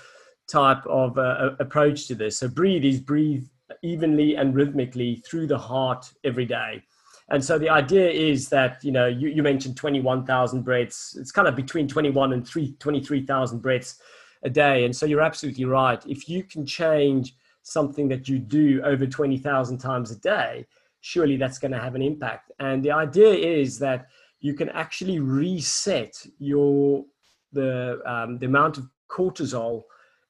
type of uh, approach to this. So breathe is breathe evenly and rhythmically through the heart every day. And so the idea is that, you know, you, you mentioned 21,000 breaths. It's kind of between 21 and 3, 23,000 breaths a day. And so you're absolutely right. If you can change something that you do over 20,000 times a day, surely that's going to have an impact. And the idea is that you can actually reset your the um, the amount of cortisol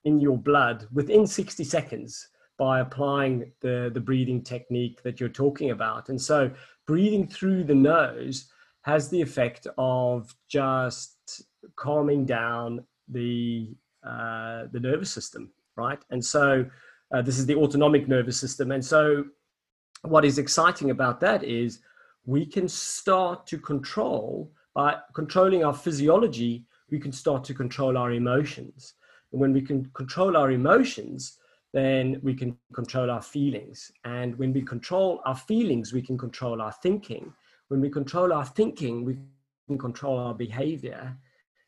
in your blood within 60 seconds by applying the, the breathing technique that you're talking about. And so breathing through the nose has the effect of just calming down the uh, the nervous system, right? And so uh, this is the autonomic nervous system. And so what is exciting about that is we can start to control by controlling our physiology, we can start to control our emotions. And when we can control our emotions, then we can control our feelings. And when we control our feelings, we can control our thinking. When we control our thinking, we can control our behavior.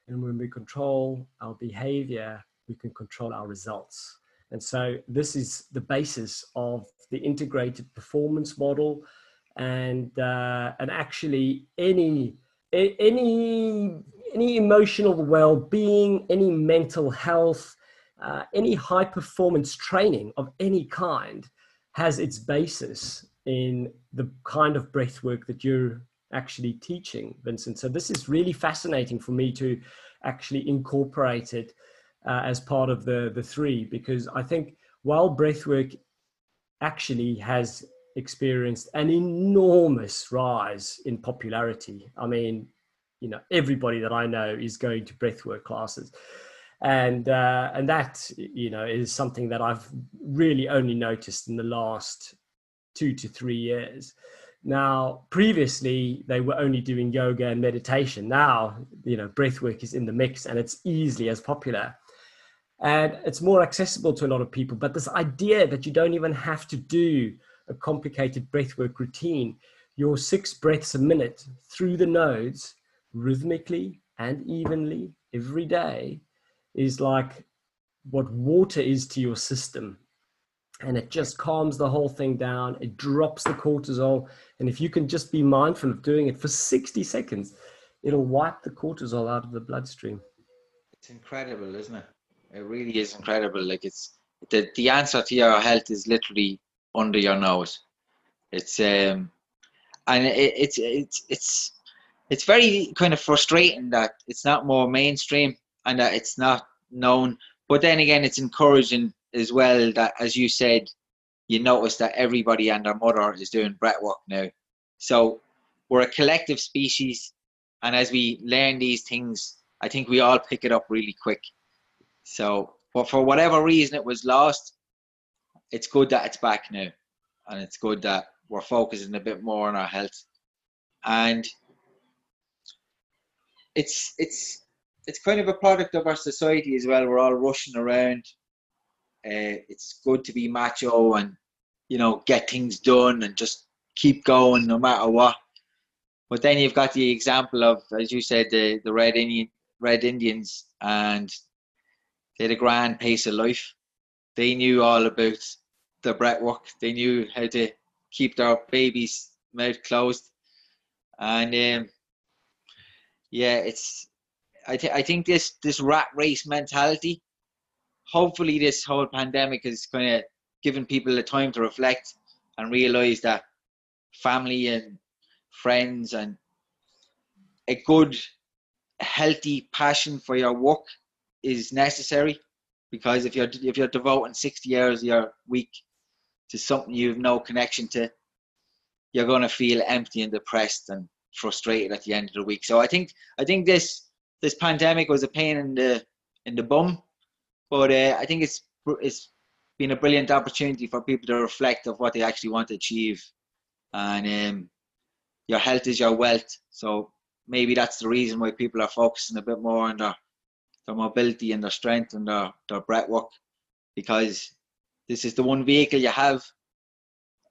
And when we control our behavior, we can control our results. And so this is the basis of the integrated performance model and uh, and actually any any any emotional well-being, any mental health, uh, any high performance training of any kind has its basis in the kind of breath work that you're actually teaching, Vincent. So this is really fascinating for me to actually incorporate it uh, as part of the the three because I think while breathwork actually has experienced an enormous rise in popularity. I mean, you know, everybody that I know is going to breathwork classes. And uh, and that you know is something that I've really only noticed in the last two to three years. Now, previously they were only doing yoga and meditation. Now, you know, breathwork is in the mix and it's easily as popular. And it's more accessible to a lot of people. But this idea that you don't even have to do a complicated breathwork routine, your six breaths a minute through the nodes rhythmically and evenly every day, is like what water is to your system. And it just calms the whole thing down. It drops the cortisol. And if you can just be mindful of doing it for 60 seconds, it'll wipe the cortisol out of the bloodstream. It's incredible, isn't it? It really is incredible. Like it's the, the answer to your health is literally under your nose. It's um, and it, it's it's it's it's very kind of frustrating that it's not more mainstream and that it's not known. But then again, it's encouraging as well that, as you said, you notice that everybody and their mother is doing breath work now. So we're a collective species, and as we learn these things, I think we all pick it up really quick. So, but for whatever reason it was lost, it's good that it's back now, and it's good that we're focusing a bit more on our health, and it's it's it's kind of a product of our society as well. We're all rushing around. Uh, it's good to be macho and you know get things done and just keep going no matter what. But then you've got the example of, as you said, the the red Indian red Indians, and they had a grand pace of life. They knew all about the breath work. They knew how to keep their baby's mouth closed, and um, yeah, it's. I think I think this this rat race mentality. Hopefully, this whole pandemic is kind of giving people the time to reflect and realize that family and friends and a good healthy passion for your work is necessary because if you're if you're devoting 60 hours of your week to something you've no connection to you're going to feel empty and depressed and frustrated at the end of the week. So i think i think this this pandemic was a pain in the in the bum but uh, i think it's it's been a brilliant opportunity for people to reflect of what they actually want to achieve. And um, your health is your wealth so maybe that's the reason why people are focusing a bit more on their their mobility and their strength and their, their breath work because this is the one vehicle you have.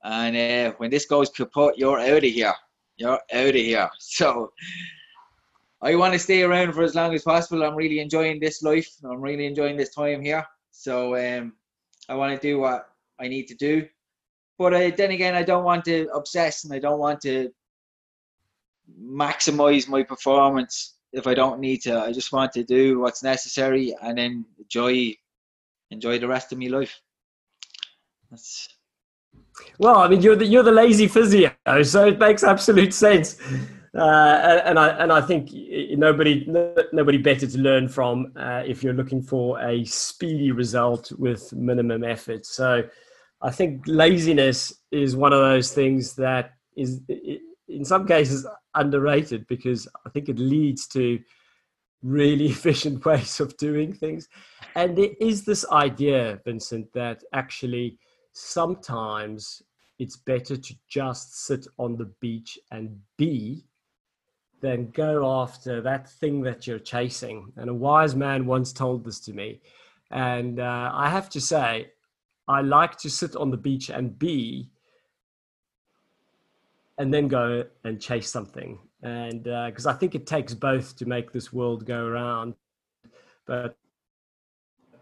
And uh, when this goes kaput, you're out of here. You're out of here. So I want to stay around for as long as possible. I'm really enjoying this life. I'm really enjoying this time here. So um, I want to do what I need to do. But uh, then again, I don't want to obsess and I don't want to maximize my performance if I don't need to. I just want to do what's necessary and then enjoy enjoy the rest of my life. That's well, I mean, you're the you're the lazy physio, so it makes absolute sense. Uh, and I and I think nobody nobody better to learn from uh, if you're looking for a speedy result with minimum effort. So, I think laziness is one of those things that is in some cases underrated because I think it leads to really efficient ways of doing things. And there is this idea, Vincent, that actually sometimes it's better to just sit on the beach and be than go after that thing that you're chasing. And a wise man once told this to me. And uh, I have to say, I like to sit on the beach and be, and then go and chase something. And because uh, I think it takes both to make this world go around. But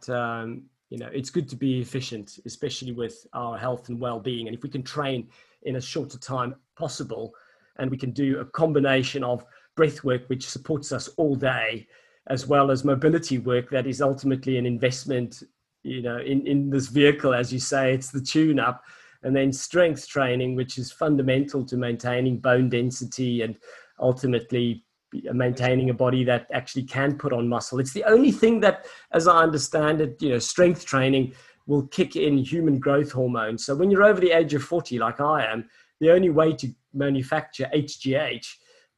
um, you know, it's good to be efficient, especially with our health and well-being. And if we can train in a shorter time possible, and we can do a combination of breath work, which supports us all day, as well as mobility work that is ultimately an investment, you know, in, in this vehicle, as you say, it's the tune up. And then strength training, which is fundamental to maintaining bone density and ultimately maintaining a body that actually can put on muscle. It's the only thing that, as I understand it, you know, strength training will kick in human growth hormone. So when you're over the age of 40, like I am, the only way to manufacture HGH,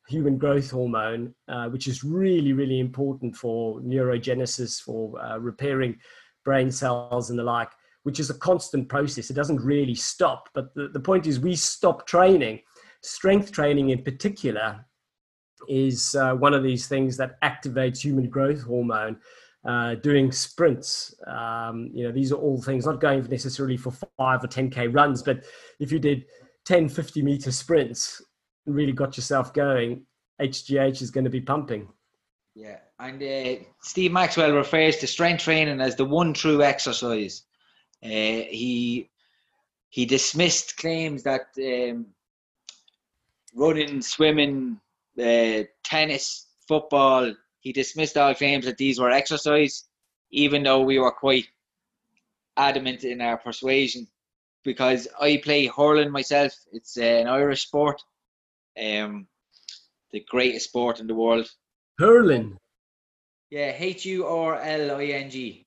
human growth hormone, uh, which is really, really important for neurogenesis, for uh, repairing brain cells and the like, which is a constant process. It doesn't really stop. But the, the point is, we stop training. Strength training, in particular, is uh, one of these things that activates human growth hormone. Uh, doing sprints, um, you know, these are all things not going necessarily for five or 10k runs, but if you did 10, 50 meter sprints, really got yourself going, HGH is going to be pumping. Yeah, and uh, Steve Maxwell refers to strength training as the one true exercise. Uh, he he dismissed claims that um, running, swimming, uh, tennis, football. He dismissed all claims that these were exercise, even though we were quite adamant in our persuasion because I play hurling myself. It's uh, an Irish sport, um, the greatest sport in the world. Hurling. Yeah, H U R L I N G.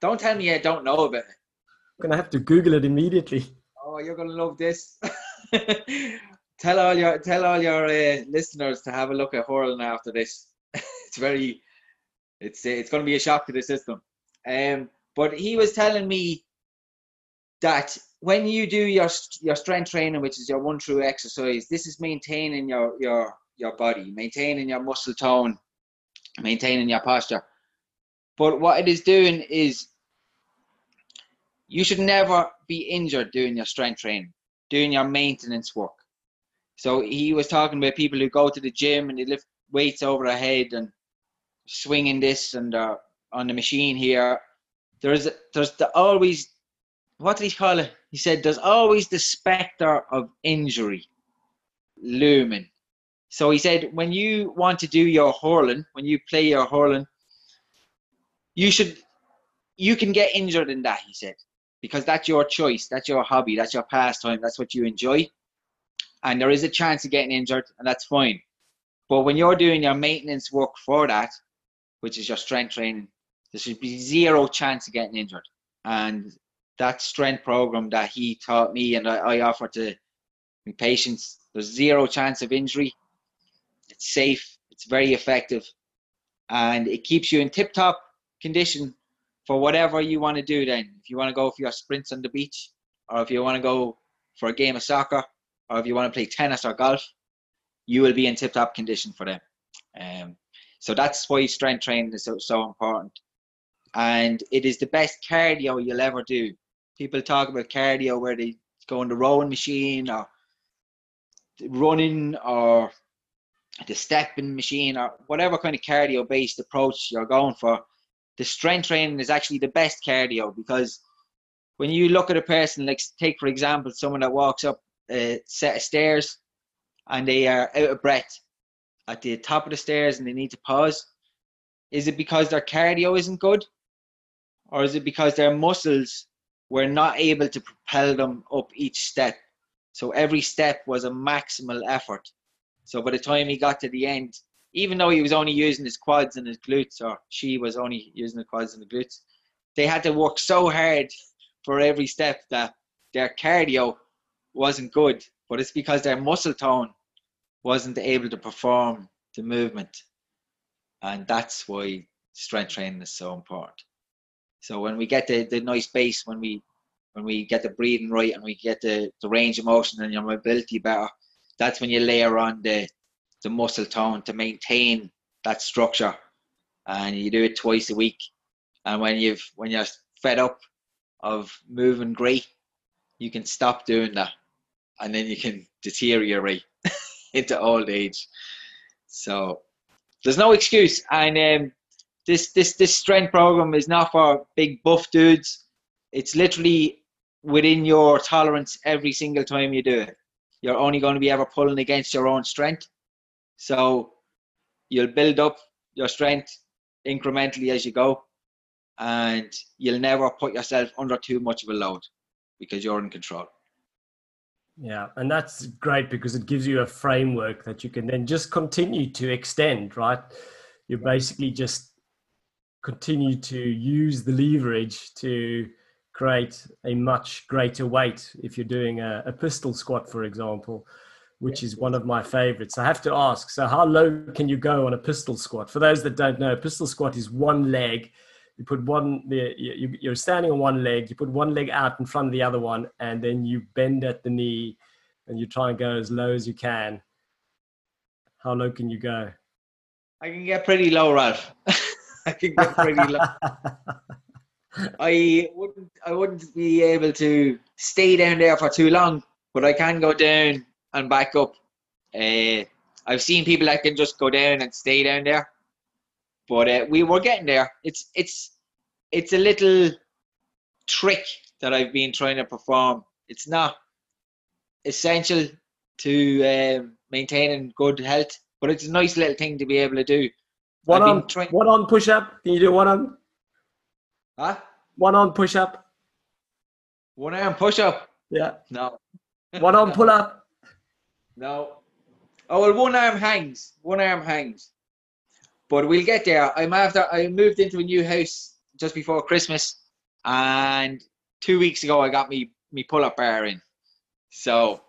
Don't tell me I don't know about it. Gonna have to Google it immediately. Oh, you're gonna love this. tell all your tell all your uh, listeners to have a look at hurling after this. it's very, it's uh, it's gonna be a shock to the system. Um, but he was telling me that when you do your your strength training, which is your one true exercise, this is maintaining your your your body, maintaining your muscle tone, maintaining your posture. But what it is doing is you should never be injured doing your strength training, doing your maintenance work. So he was talking about people who go to the gym and they lift weights over their head and swinging this and uh, on the machine here. There's there's the, always what did he call it? He said there's always the specter of injury looming. So he said when you want to do your hurling, when you play your hurling, you should you can get injured in that, he said. Because that's your choice, that's your hobby, that's your pastime, that's what you enjoy. And there is a chance of getting injured, and that's fine. But when you're doing your maintenance work for that, which is your strength training, there should be zero chance of getting injured. And that strength program that he taught me and I, I offer to patients, there's zero chance of injury. It's safe, it's very effective, and it keeps you in tip top condition for whatever you want to do then. If you want to go for your sprints on the beach, or if you want to go for a game of soccer, or if you want to play tennis or golf, you will be in tip top condition for them. Um, so that's why strength training is so, so important. And it is the best cardio you'll ever do people talk about cardio where they go on the rowing machine or running or the stepping machine or whatever kind of cardio based approach you're going for the strength training is actually the best cardio because when you look at a person like take for example someone that walks up a set of stairs and they are out of breath at the top of the stairs and they need to pause? Is it because their cardio isn't good? Or is it because their muscles were not able to propel them up each step? So every step was a maximal effort. So by the time he got to the end, even though he was only using his quads and his glutes, or she was only using the quads and the glutes, they had to work so hard for every step that their cardio wasn't good. But it's because their muscle tone wasn't able to perform the movement. And that's why strength training is so important. So when we get the, the nice base, when we when we get the breathing right and we get the, the range of motion and your mobility better, that's when you layer on the the muscle tone to maintain that structure. And you do it twice a week. And when you've when you're fed up of moving great, you can stop doing that. And then you can deteriorate into old age. So there's no excuse. And um, this this this strength program is not for big buff dudes. It's literally within your tolerance every single time you do it. You're only going to be ever pulling against your own strength. So you'll build up your strength incrementally as you go, and you'll never put yourself under too much of a load because you're in control. Yeah, and that's great because it gives you a framework that you can then just continue to extend, right? You basically just continue to use the leverage to create a much greater weight if you're doing a, a pistol squat, for example, which is one of my favorites. I have to ask so, how low can you go on a pistol squat? For those that don't know, a pistol squat is one leg. You put one, you're standing on one leg, you put one leg out in front of the other one, and then you bend at the knee and you try and go as low as you can. How low can you go? I can get pretty low, Ralph. I can get pretty low. I wouldn't I wouldn't be able to stay down there for too long, but I can go down and back up. Uh, I've seen people that can just go down and stay down there, but uh, we were getting there. It's it's it's a little trick that I've been trying to perform. It's not essential to um, maintaining good health, but it's a nice little thing to be able to do. One on, trying... one on push up. Can you do one on? Huh? One on push up. One arm push up. Yeah. No. One on pull up. No. Oh well, one arm hangs. One arm hangs. But we'll get there. I'm after. I moved into a new house just before Christmas, and two weeks ago I got me me pull up bar in. So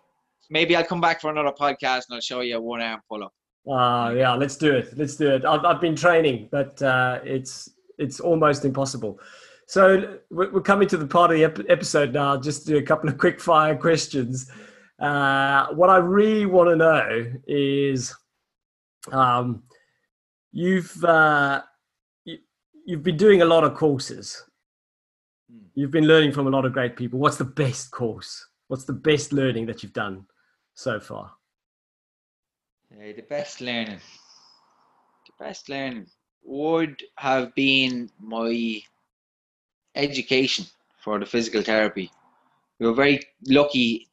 maybe I'll come back for another podcast and I'll show you a one arm pull up. Uh, yeah, let's do it. Let's do it. I've, I've been training, but uh, it's it's almost impossible. So we're coming to the part of the episode now. Just do a couple of quick fire questions. Uh, what I really want to know is, um, you've uh, you, you've been doing a lot of courses. Hmm. You've been learning from a lot of great people. What's the best course? What's the best learning that you've done so far? Uh, the best learning. The best learning would have been my education for the physical therapy. We were very lucky.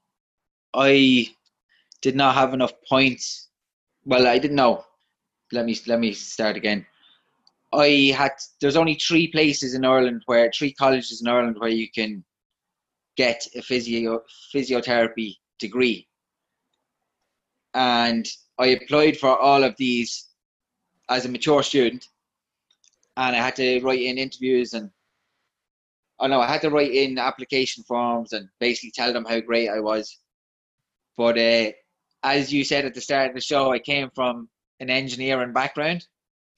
I did not have enough points. Well, I didn't know. Let me let me start again. I had there's only three places in Ireland where three colleges in Ireland where you can get a physio physiotherapy degree. And I applied for all of these as a mature student and I had to write in interviews and oh no, I had to write in application forms and basically tell them how great I was. But uh, as you said at the start of the show, I came from an engineering background,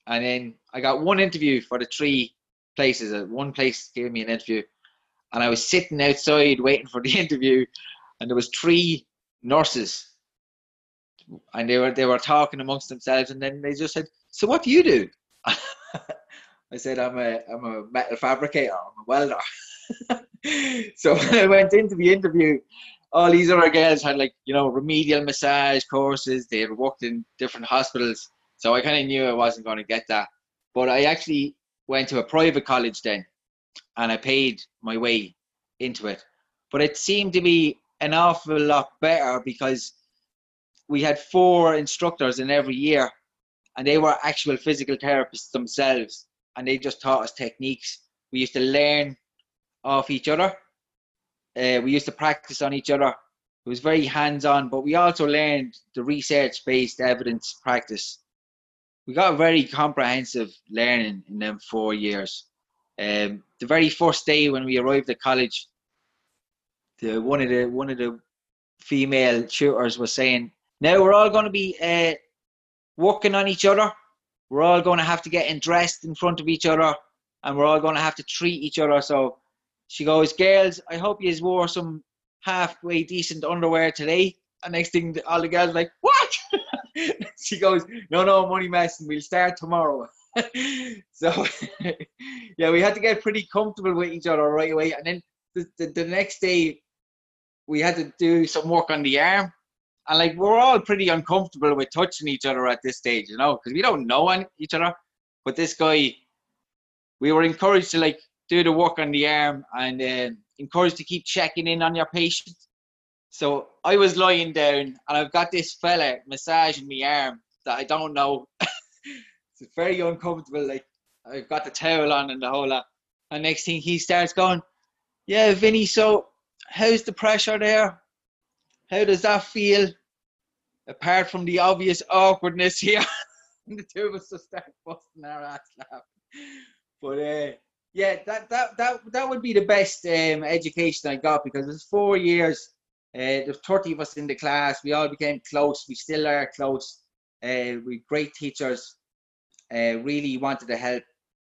and then I got one interview for the three places. Uh, one place gave me an interview, and I was sitting outside waiting for the interview, and there was three nurses, and they were they were talking amongst themselves, and then they just said, "So what do you do?" I said, I'm a, I'm a metal fabricator, I'm a welder. so when I went into the interview, all these other girls had like, you know, remedial massage courses. They had worked in different hospitals. So I kind of knew I wasn't going to get that. But I actually went to a private college then and I paid my way into it. But it seemed to be an awful lot better because we had four instructors in every year and they were actual physical therapists themselves, and they just taught us techniques. We used to learn off each other. Uh, we used to practice on each other. It was very hands-on, but we also learned the research-based evidence practice. We got a very comprehensive learning in them four years. Um, the very first day when we arrived at college, the one of the one of the female tutors was saying, "Now we're all going to be uh, working on each other. We're all going to have to get dressed in front of each other, and we're all going to have to treat each other." So she goes, "Girls, I hope you wore some halfway decent underwear today." And next thing, all the girls like, "What?" she goes, "No, no, money messing. We'll start tomorrow." so yeah, we had to get pretty comfortable with each other right away, and then the, the, the next day we had to do some work on the arm. And like we're all pretty uncomfortable with touching each other at this stage, you know, because we don't know each other. But this guy, we were encouraged to like do the work on the arm and uh, to keep checking in on your patient. So I was lying down and I've got this fella massaging my arm that I don't know. it's very uncomfortable. Like I've got the towel on and the whole lot. And next thing he starts going, "Yeah, Vinny. So how's the pressure there? How does that feel? Apart from the obvious awkwardness here, the two of us just start busting our ass laughing. But uh, yeah, that that that that would be the best um, education I got because it was four years. Uh, there's 30 of us in the class. We all became close. We still are close. Uh, we great teachers. Uh, really wanted to help,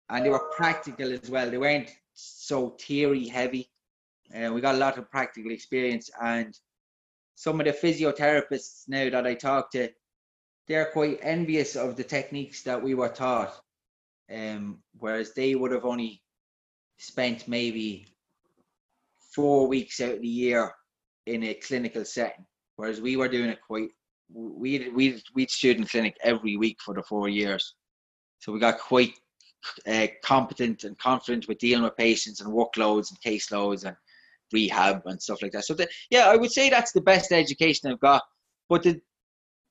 and they were practical as well. They weren't so theory heavy. Uh, we got a lot of practical experience, and some of the physiotherapists now that I talk to, they're quite envious of the techniques that we were taught, um, whereas they would have only spent maybe four weeks out of the year in a clinical setting, whereas we were doing it quite. We we we student clinic every week for the four years, so we got quite uh, competent and confident with dealing with patients and workloads and caseloads and rehab and stuff like that. So the, yeah, I would say that's the best education I've got. But the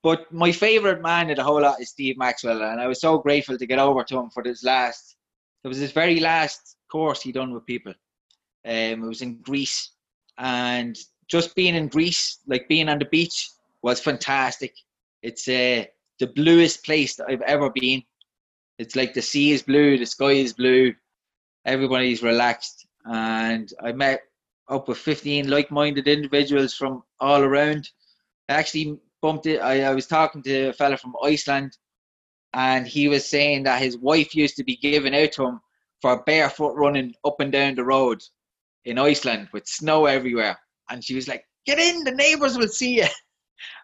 but my favorite man of the whole lot is Steve Maxwell, and I was so grateful to get over to him for this last. It was his very last course he'd done with people. Um, it was in Greece, and just being in Greece, like being on the beach, was fantastic. It's uh, the bluest place that I've ever been. It's like the sea is blue, the sky is blue, everybody's relaxed, and I met up with 15 like-minded individuals from all around. I actually bumped it. I, I was talking to a fella from Iceland, and he was saying that his wife used to be given out to him for barefoot running up and down the road in Iceland with snow everywhere. And she was like, "Get in, the neighbors will see you."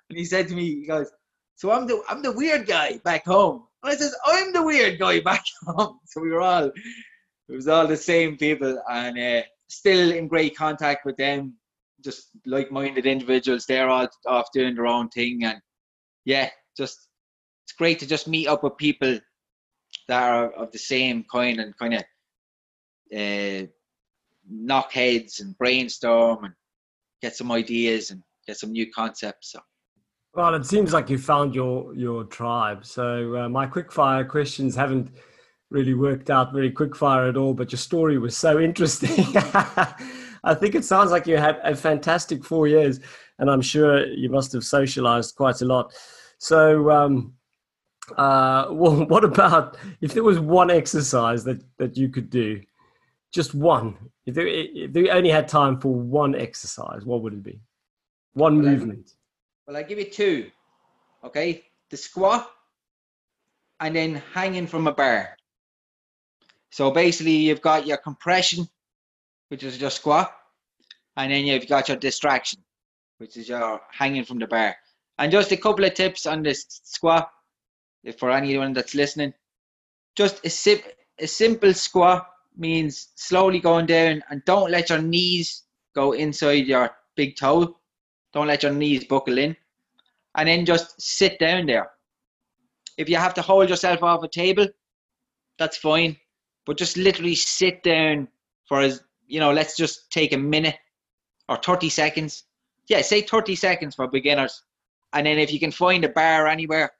And he said to me, he goes, "So I'm the I'm the weird guy back home." And I says, "I'm the weird guy back home." So we were all, it was all the same people, and uh, still in great contact with them, just like-minded individuals. They're all off doing their own thing, and yeah, just it's great to just meet up with people that are of the same kind and kind of uh, knock heads and brainstorm and get some ideas and get some new concepts. So. Well, it seems like you found your your tribe. So uh, my quickfire questions haven't really worked out very quickfire at all, but your story was so interesting. I think it sounds like you had a fantastic four years, and I'm sure you must have socialized quite a lot. So, um, uh, well, what about if there was one exercise that, that you could do, just one? If there, if you only had time for one exercise, what would it be? One well, movement. I, well, I give you two. Okay, the squat, and then hanging from a bar. So basically, you've got your compression, which is your squat, and then you've got your distraction, which is your hanging from the bar. And just a couple of tips on this squat, for anyone that's listening. Just a, sim- a simple squat means slowly going down and don't let your knees go inside your big toe. Don't let your knees buckle in. And then just sit down there. If you have to hold yourself off a table, that's fine but just literally sit down for as you know, let's just take a minute or 30 seconds. Yeah, say 30 seconds for beginners. And then if you can find a bar anywhere,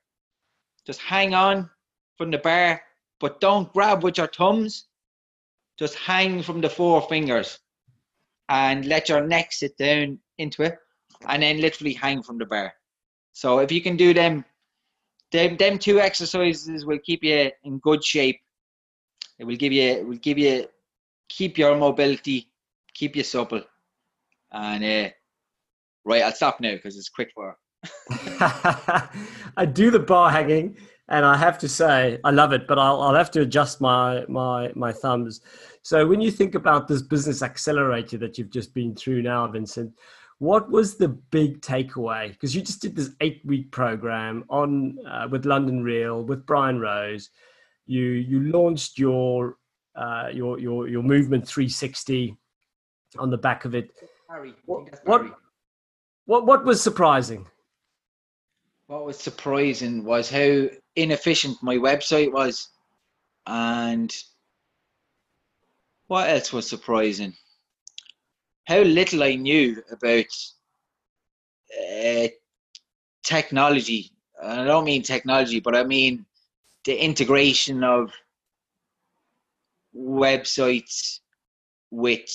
Just hang on from the bar, but don't grab with your thumbs. Just hang from the four fingers and let your neck sit down into it and then literally hang from the bar. So if you can do them, them, them two exercises will keep you in good shape. It will give you, it will give you, keep your mobility, keep you supple. And uh, right, I'll stop now because it's quick for. I do the bar hanging, and I have to say I love it, but I'll, I'll have to adjust my my my thumbs. So when you think about this business accelerator that you've just been through now, Vincent, what was the big takeaway? Because you just did this eight week program on uh, with London Real with Brian Rose. You you launched your uh, your your your movement 360 on the back of it. Harry, What what, what what was surprising? What was surprising was how inefficient my website was. And what else was surprising? How little i knew about uh, technology. And i don't mean technology but i mean the integration of websites with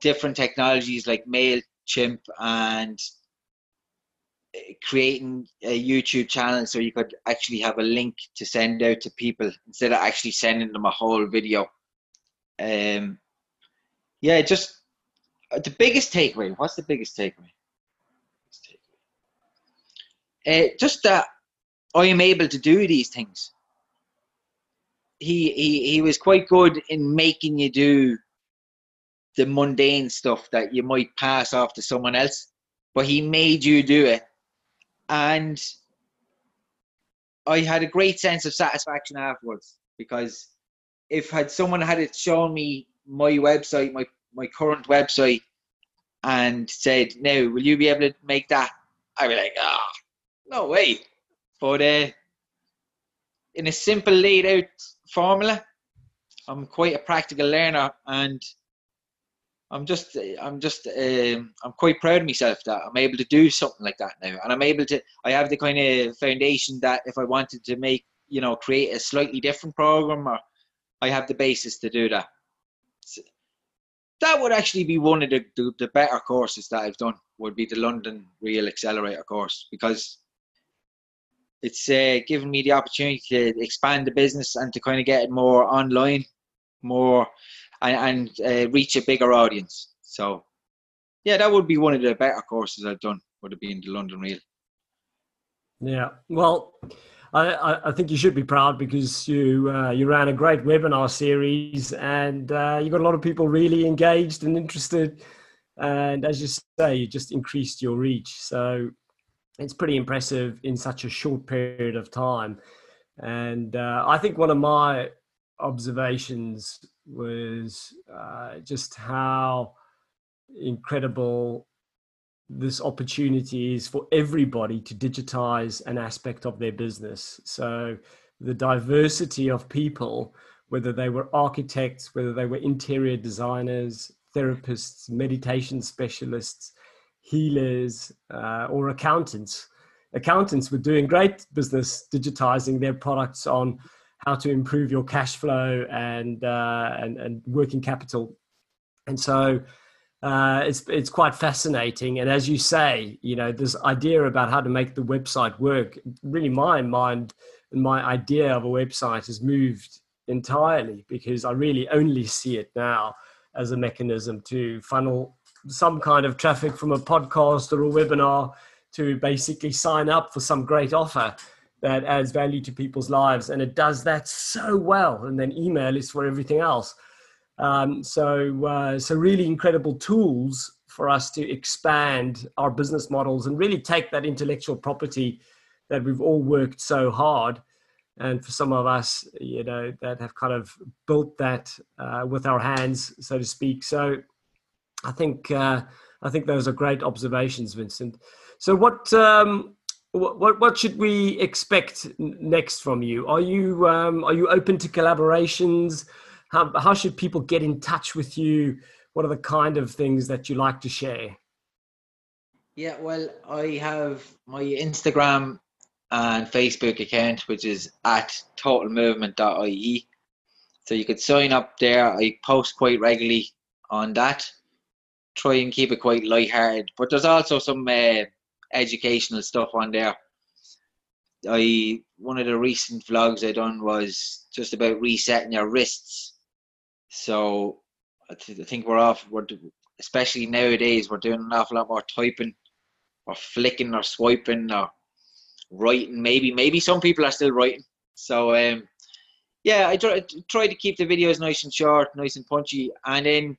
different technologies like mailchimp and creating a YouTube channel so you could actually have a link to send out to people instead of actually sending them a whole video. Um, yeah, just uh, the biggest takeaway. What's the biggest takeaway? Uh, just that I am able to do these things. He, he he was quite good in making you do the mundane stuff that you might pass off to someone else, but he made you do it and I had a great sense of satisfaction afterwards because if had someone had it shown me my website, my my current website, and said, "Now, will you be able to make that?" I'd be like, "Ah, oh, no way!" But uh, in a simple laid out formula, I'm quite a practical learner, and I'm just, I'm just, um, I'm quite proud of myself that I'm able to do something like that now, and I'm able to. I have the kind of foundation that if I wanted to make, you know, create a slightly different program, or I have the basis to do that. So that would actually be one of the, the, the better courses that I've done. Would be the London Real Accelerator course because it's uh, given me the opportunity to expand the business and to kind of get it more online, more and, and uh, reach a bigger audience. So, yeah, that would be one of the better courses I've done. Would have been the London Real. Yeah, well, I, I think you should be proud because you uh, you ran a great webinar series and uh, you got a lot of people really engaged and interested. And as you say, you just increased your reach. So it's pretty impressive in such a short period of time. And uh, I think one of my observations was uh, just how incredible this opportunity is for everybody to digitize an aspect of their business. So the diversity of people, whether they were architects, whether they were interior designers, therapists, meditation specialists, healers, uh, or accountants. Accountants were doing great business digitizing their products on how to improve your cash flow and uh, and, and working capital. And so uh, it's it's quite fascinating. And as you say, you know, this idea about how to make the website work. Really, my mind and my idea of a website has moved entirely because I really only see it now as a mechanism to funnel some kind of traffic from a podcast or a webinar to basically sign up for some great offer that adds value to people's lives and it does that so well and then email is for everything else. Um, so uh, so really incredible tools for us to expand our business models and really take that intellectual property that we've all worked so hard and for some of us you know that have kind of built that uh, with our hands so to speak. So i think uh, i think those are great observations vincent. So what um, what what should we expect next from you? Are you um, are you open to collaborations? How how should people get in touch with you? What are the kind of things that you like to share? Yeah, well, I have my Instagram and Facebook account, which is at totalmovement.ie. So you could sign up there. I post quite regularly on that. Try and keep it quite light-hearted, but there's also some uh, educational stuff on there. I one of the recent vlogs I done was just about resetting your wrists. So I, th- I think we're off. We're especially nowadays we're doing an awful lot more typing, or flicking, or swiping, or writing. Maybe maybe some people are still writing. So um, yeah, I try, try to keep the videos nice and short, nice and punchy, and then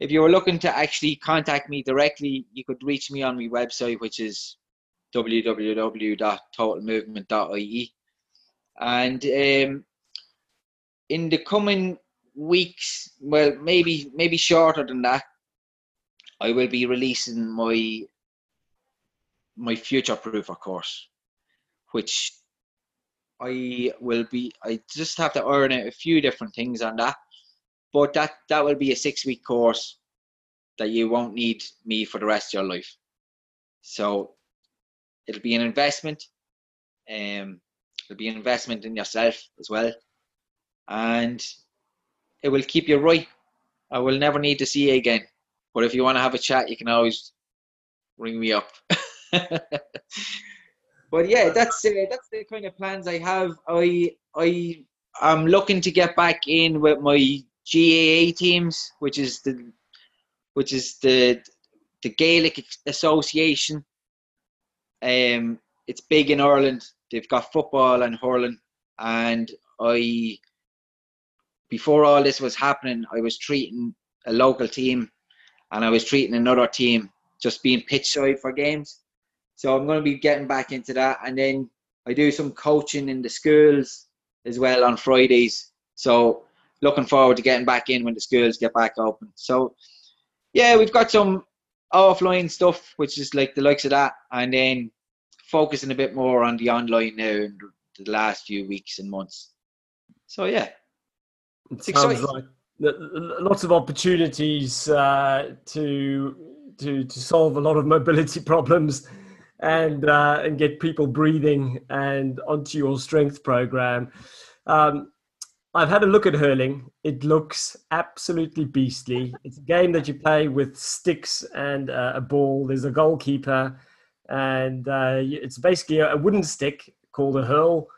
if you were looking to actually contact me directly, you could reach me on my website, which is www.totalmovement.ie. And um, in the coming weeks, well, maybe maybe shorter than that, I will be releasing my my future proofer course, which I will be. I just have to iron out a few different things on that, but that that will be a six week course that you won't need me for the rest of your life. So it'll be an investment. Um, it'll be an investment in yourself as well, and it will keep you right. I will never need to see you again. But if you want to have a chat, you can always ring me up. but yeah, that's uh, that's the kind of plans I have. I I am looking to get back in with my GAA teams, which is the which is the the Gaelic Association. Um, it's big in Ireland. They've got football and hurling, and I before all this was happening, I was treating a local team, and I was treating another team just being pitch side for games. So I'm going to be getting back into that, and then I do some coaching in the schools as well on Fridays. So looking forward to getting back in when the schools get back open. So yeah, we've got some offline stuff, which is like the likes of that, and then focusing a bit more on the online now in the last few weeks and months. So yeah, it sounds like lots of opportunities uh, to to to solve a lot of mobility problems and uh, and get people breathing and onto your strength program. Um, I've had a look at hurling. It looks absolutely beastly. It's a game that you play with sticks and uh, a ball. There's a goalkeeper, and uh, it's basically a wooden stick called a hurl,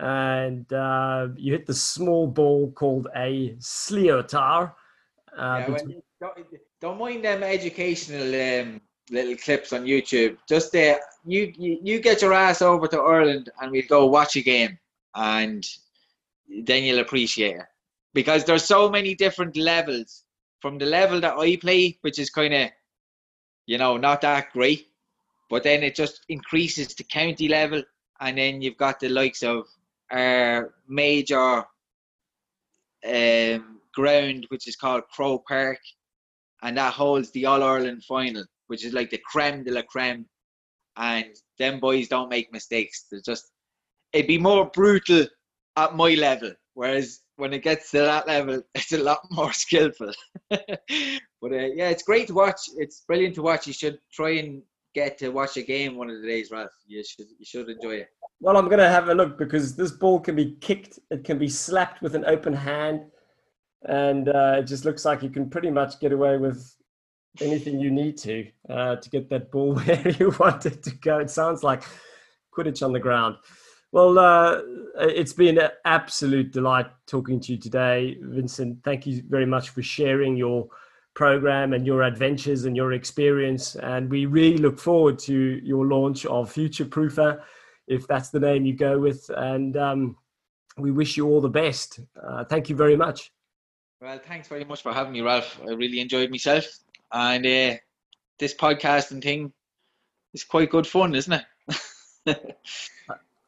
and uh, you hit the small ball called a sliotar. Uh, yeah, don't, don't, mind them educational um, little clips on YouTube. Just uh, you, you you get your ass over to Ireland, and we'll go watch a game, and then you'll appreciate it because there's so many different levels from the level that I play, which is kind of, you know, not that great, but then it just increases to county level, and then you've got the likes of our major um, ground, which is called Croke Park, and that holds the All Ireland final, which is like the creme de la creme. And them boys don't make mistakes. They're just it'd be more brutal at my level, whereas when it gets to that level, it's a lot more skillful. but uh, yeah, it's great to watch. It's brilliant to watch. You should try and get to watch a game one of the days, Ralph. You should you should enjoy it. Well, I'm going to have a look because this ball can be kicked, it can be slapped with an open hand, and uh, it just looks like you can pretty much get away with anything you need to uh, to get that ball where you want it to go. It sounds like Quidditch on the ground. Well, uh, it's been an absolute delight talking to you today, Vincent. Thank you very much for sharing your program and your adventures and your experience. And we really look forward to your launch of Future Proofer if that's the name you go with. And um, we wish you all the best. Uh, thank you very much. Well, thanks very much for having me, Ralph. I really enjoyed myself. And uh, this podcasting thing is quite good fun, isn't it?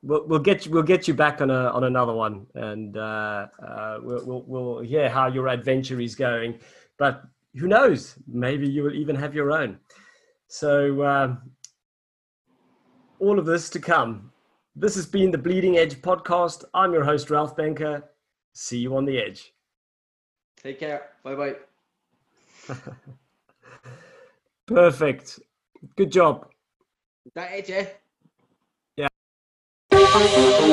we'll, we'll get you, we'll get you back on a on another one, and uh, uh, we'll, we'll we'll hear how your adventure is going. But who knows? Maybe you will even have your own. So um, all of this to come. This has been the Bleeding Edge podcast. I'm your host, Ralph Benker. See you on the edge. Take care. Bye bye. Perfect. Good job. Is that edge, eh? Yeah.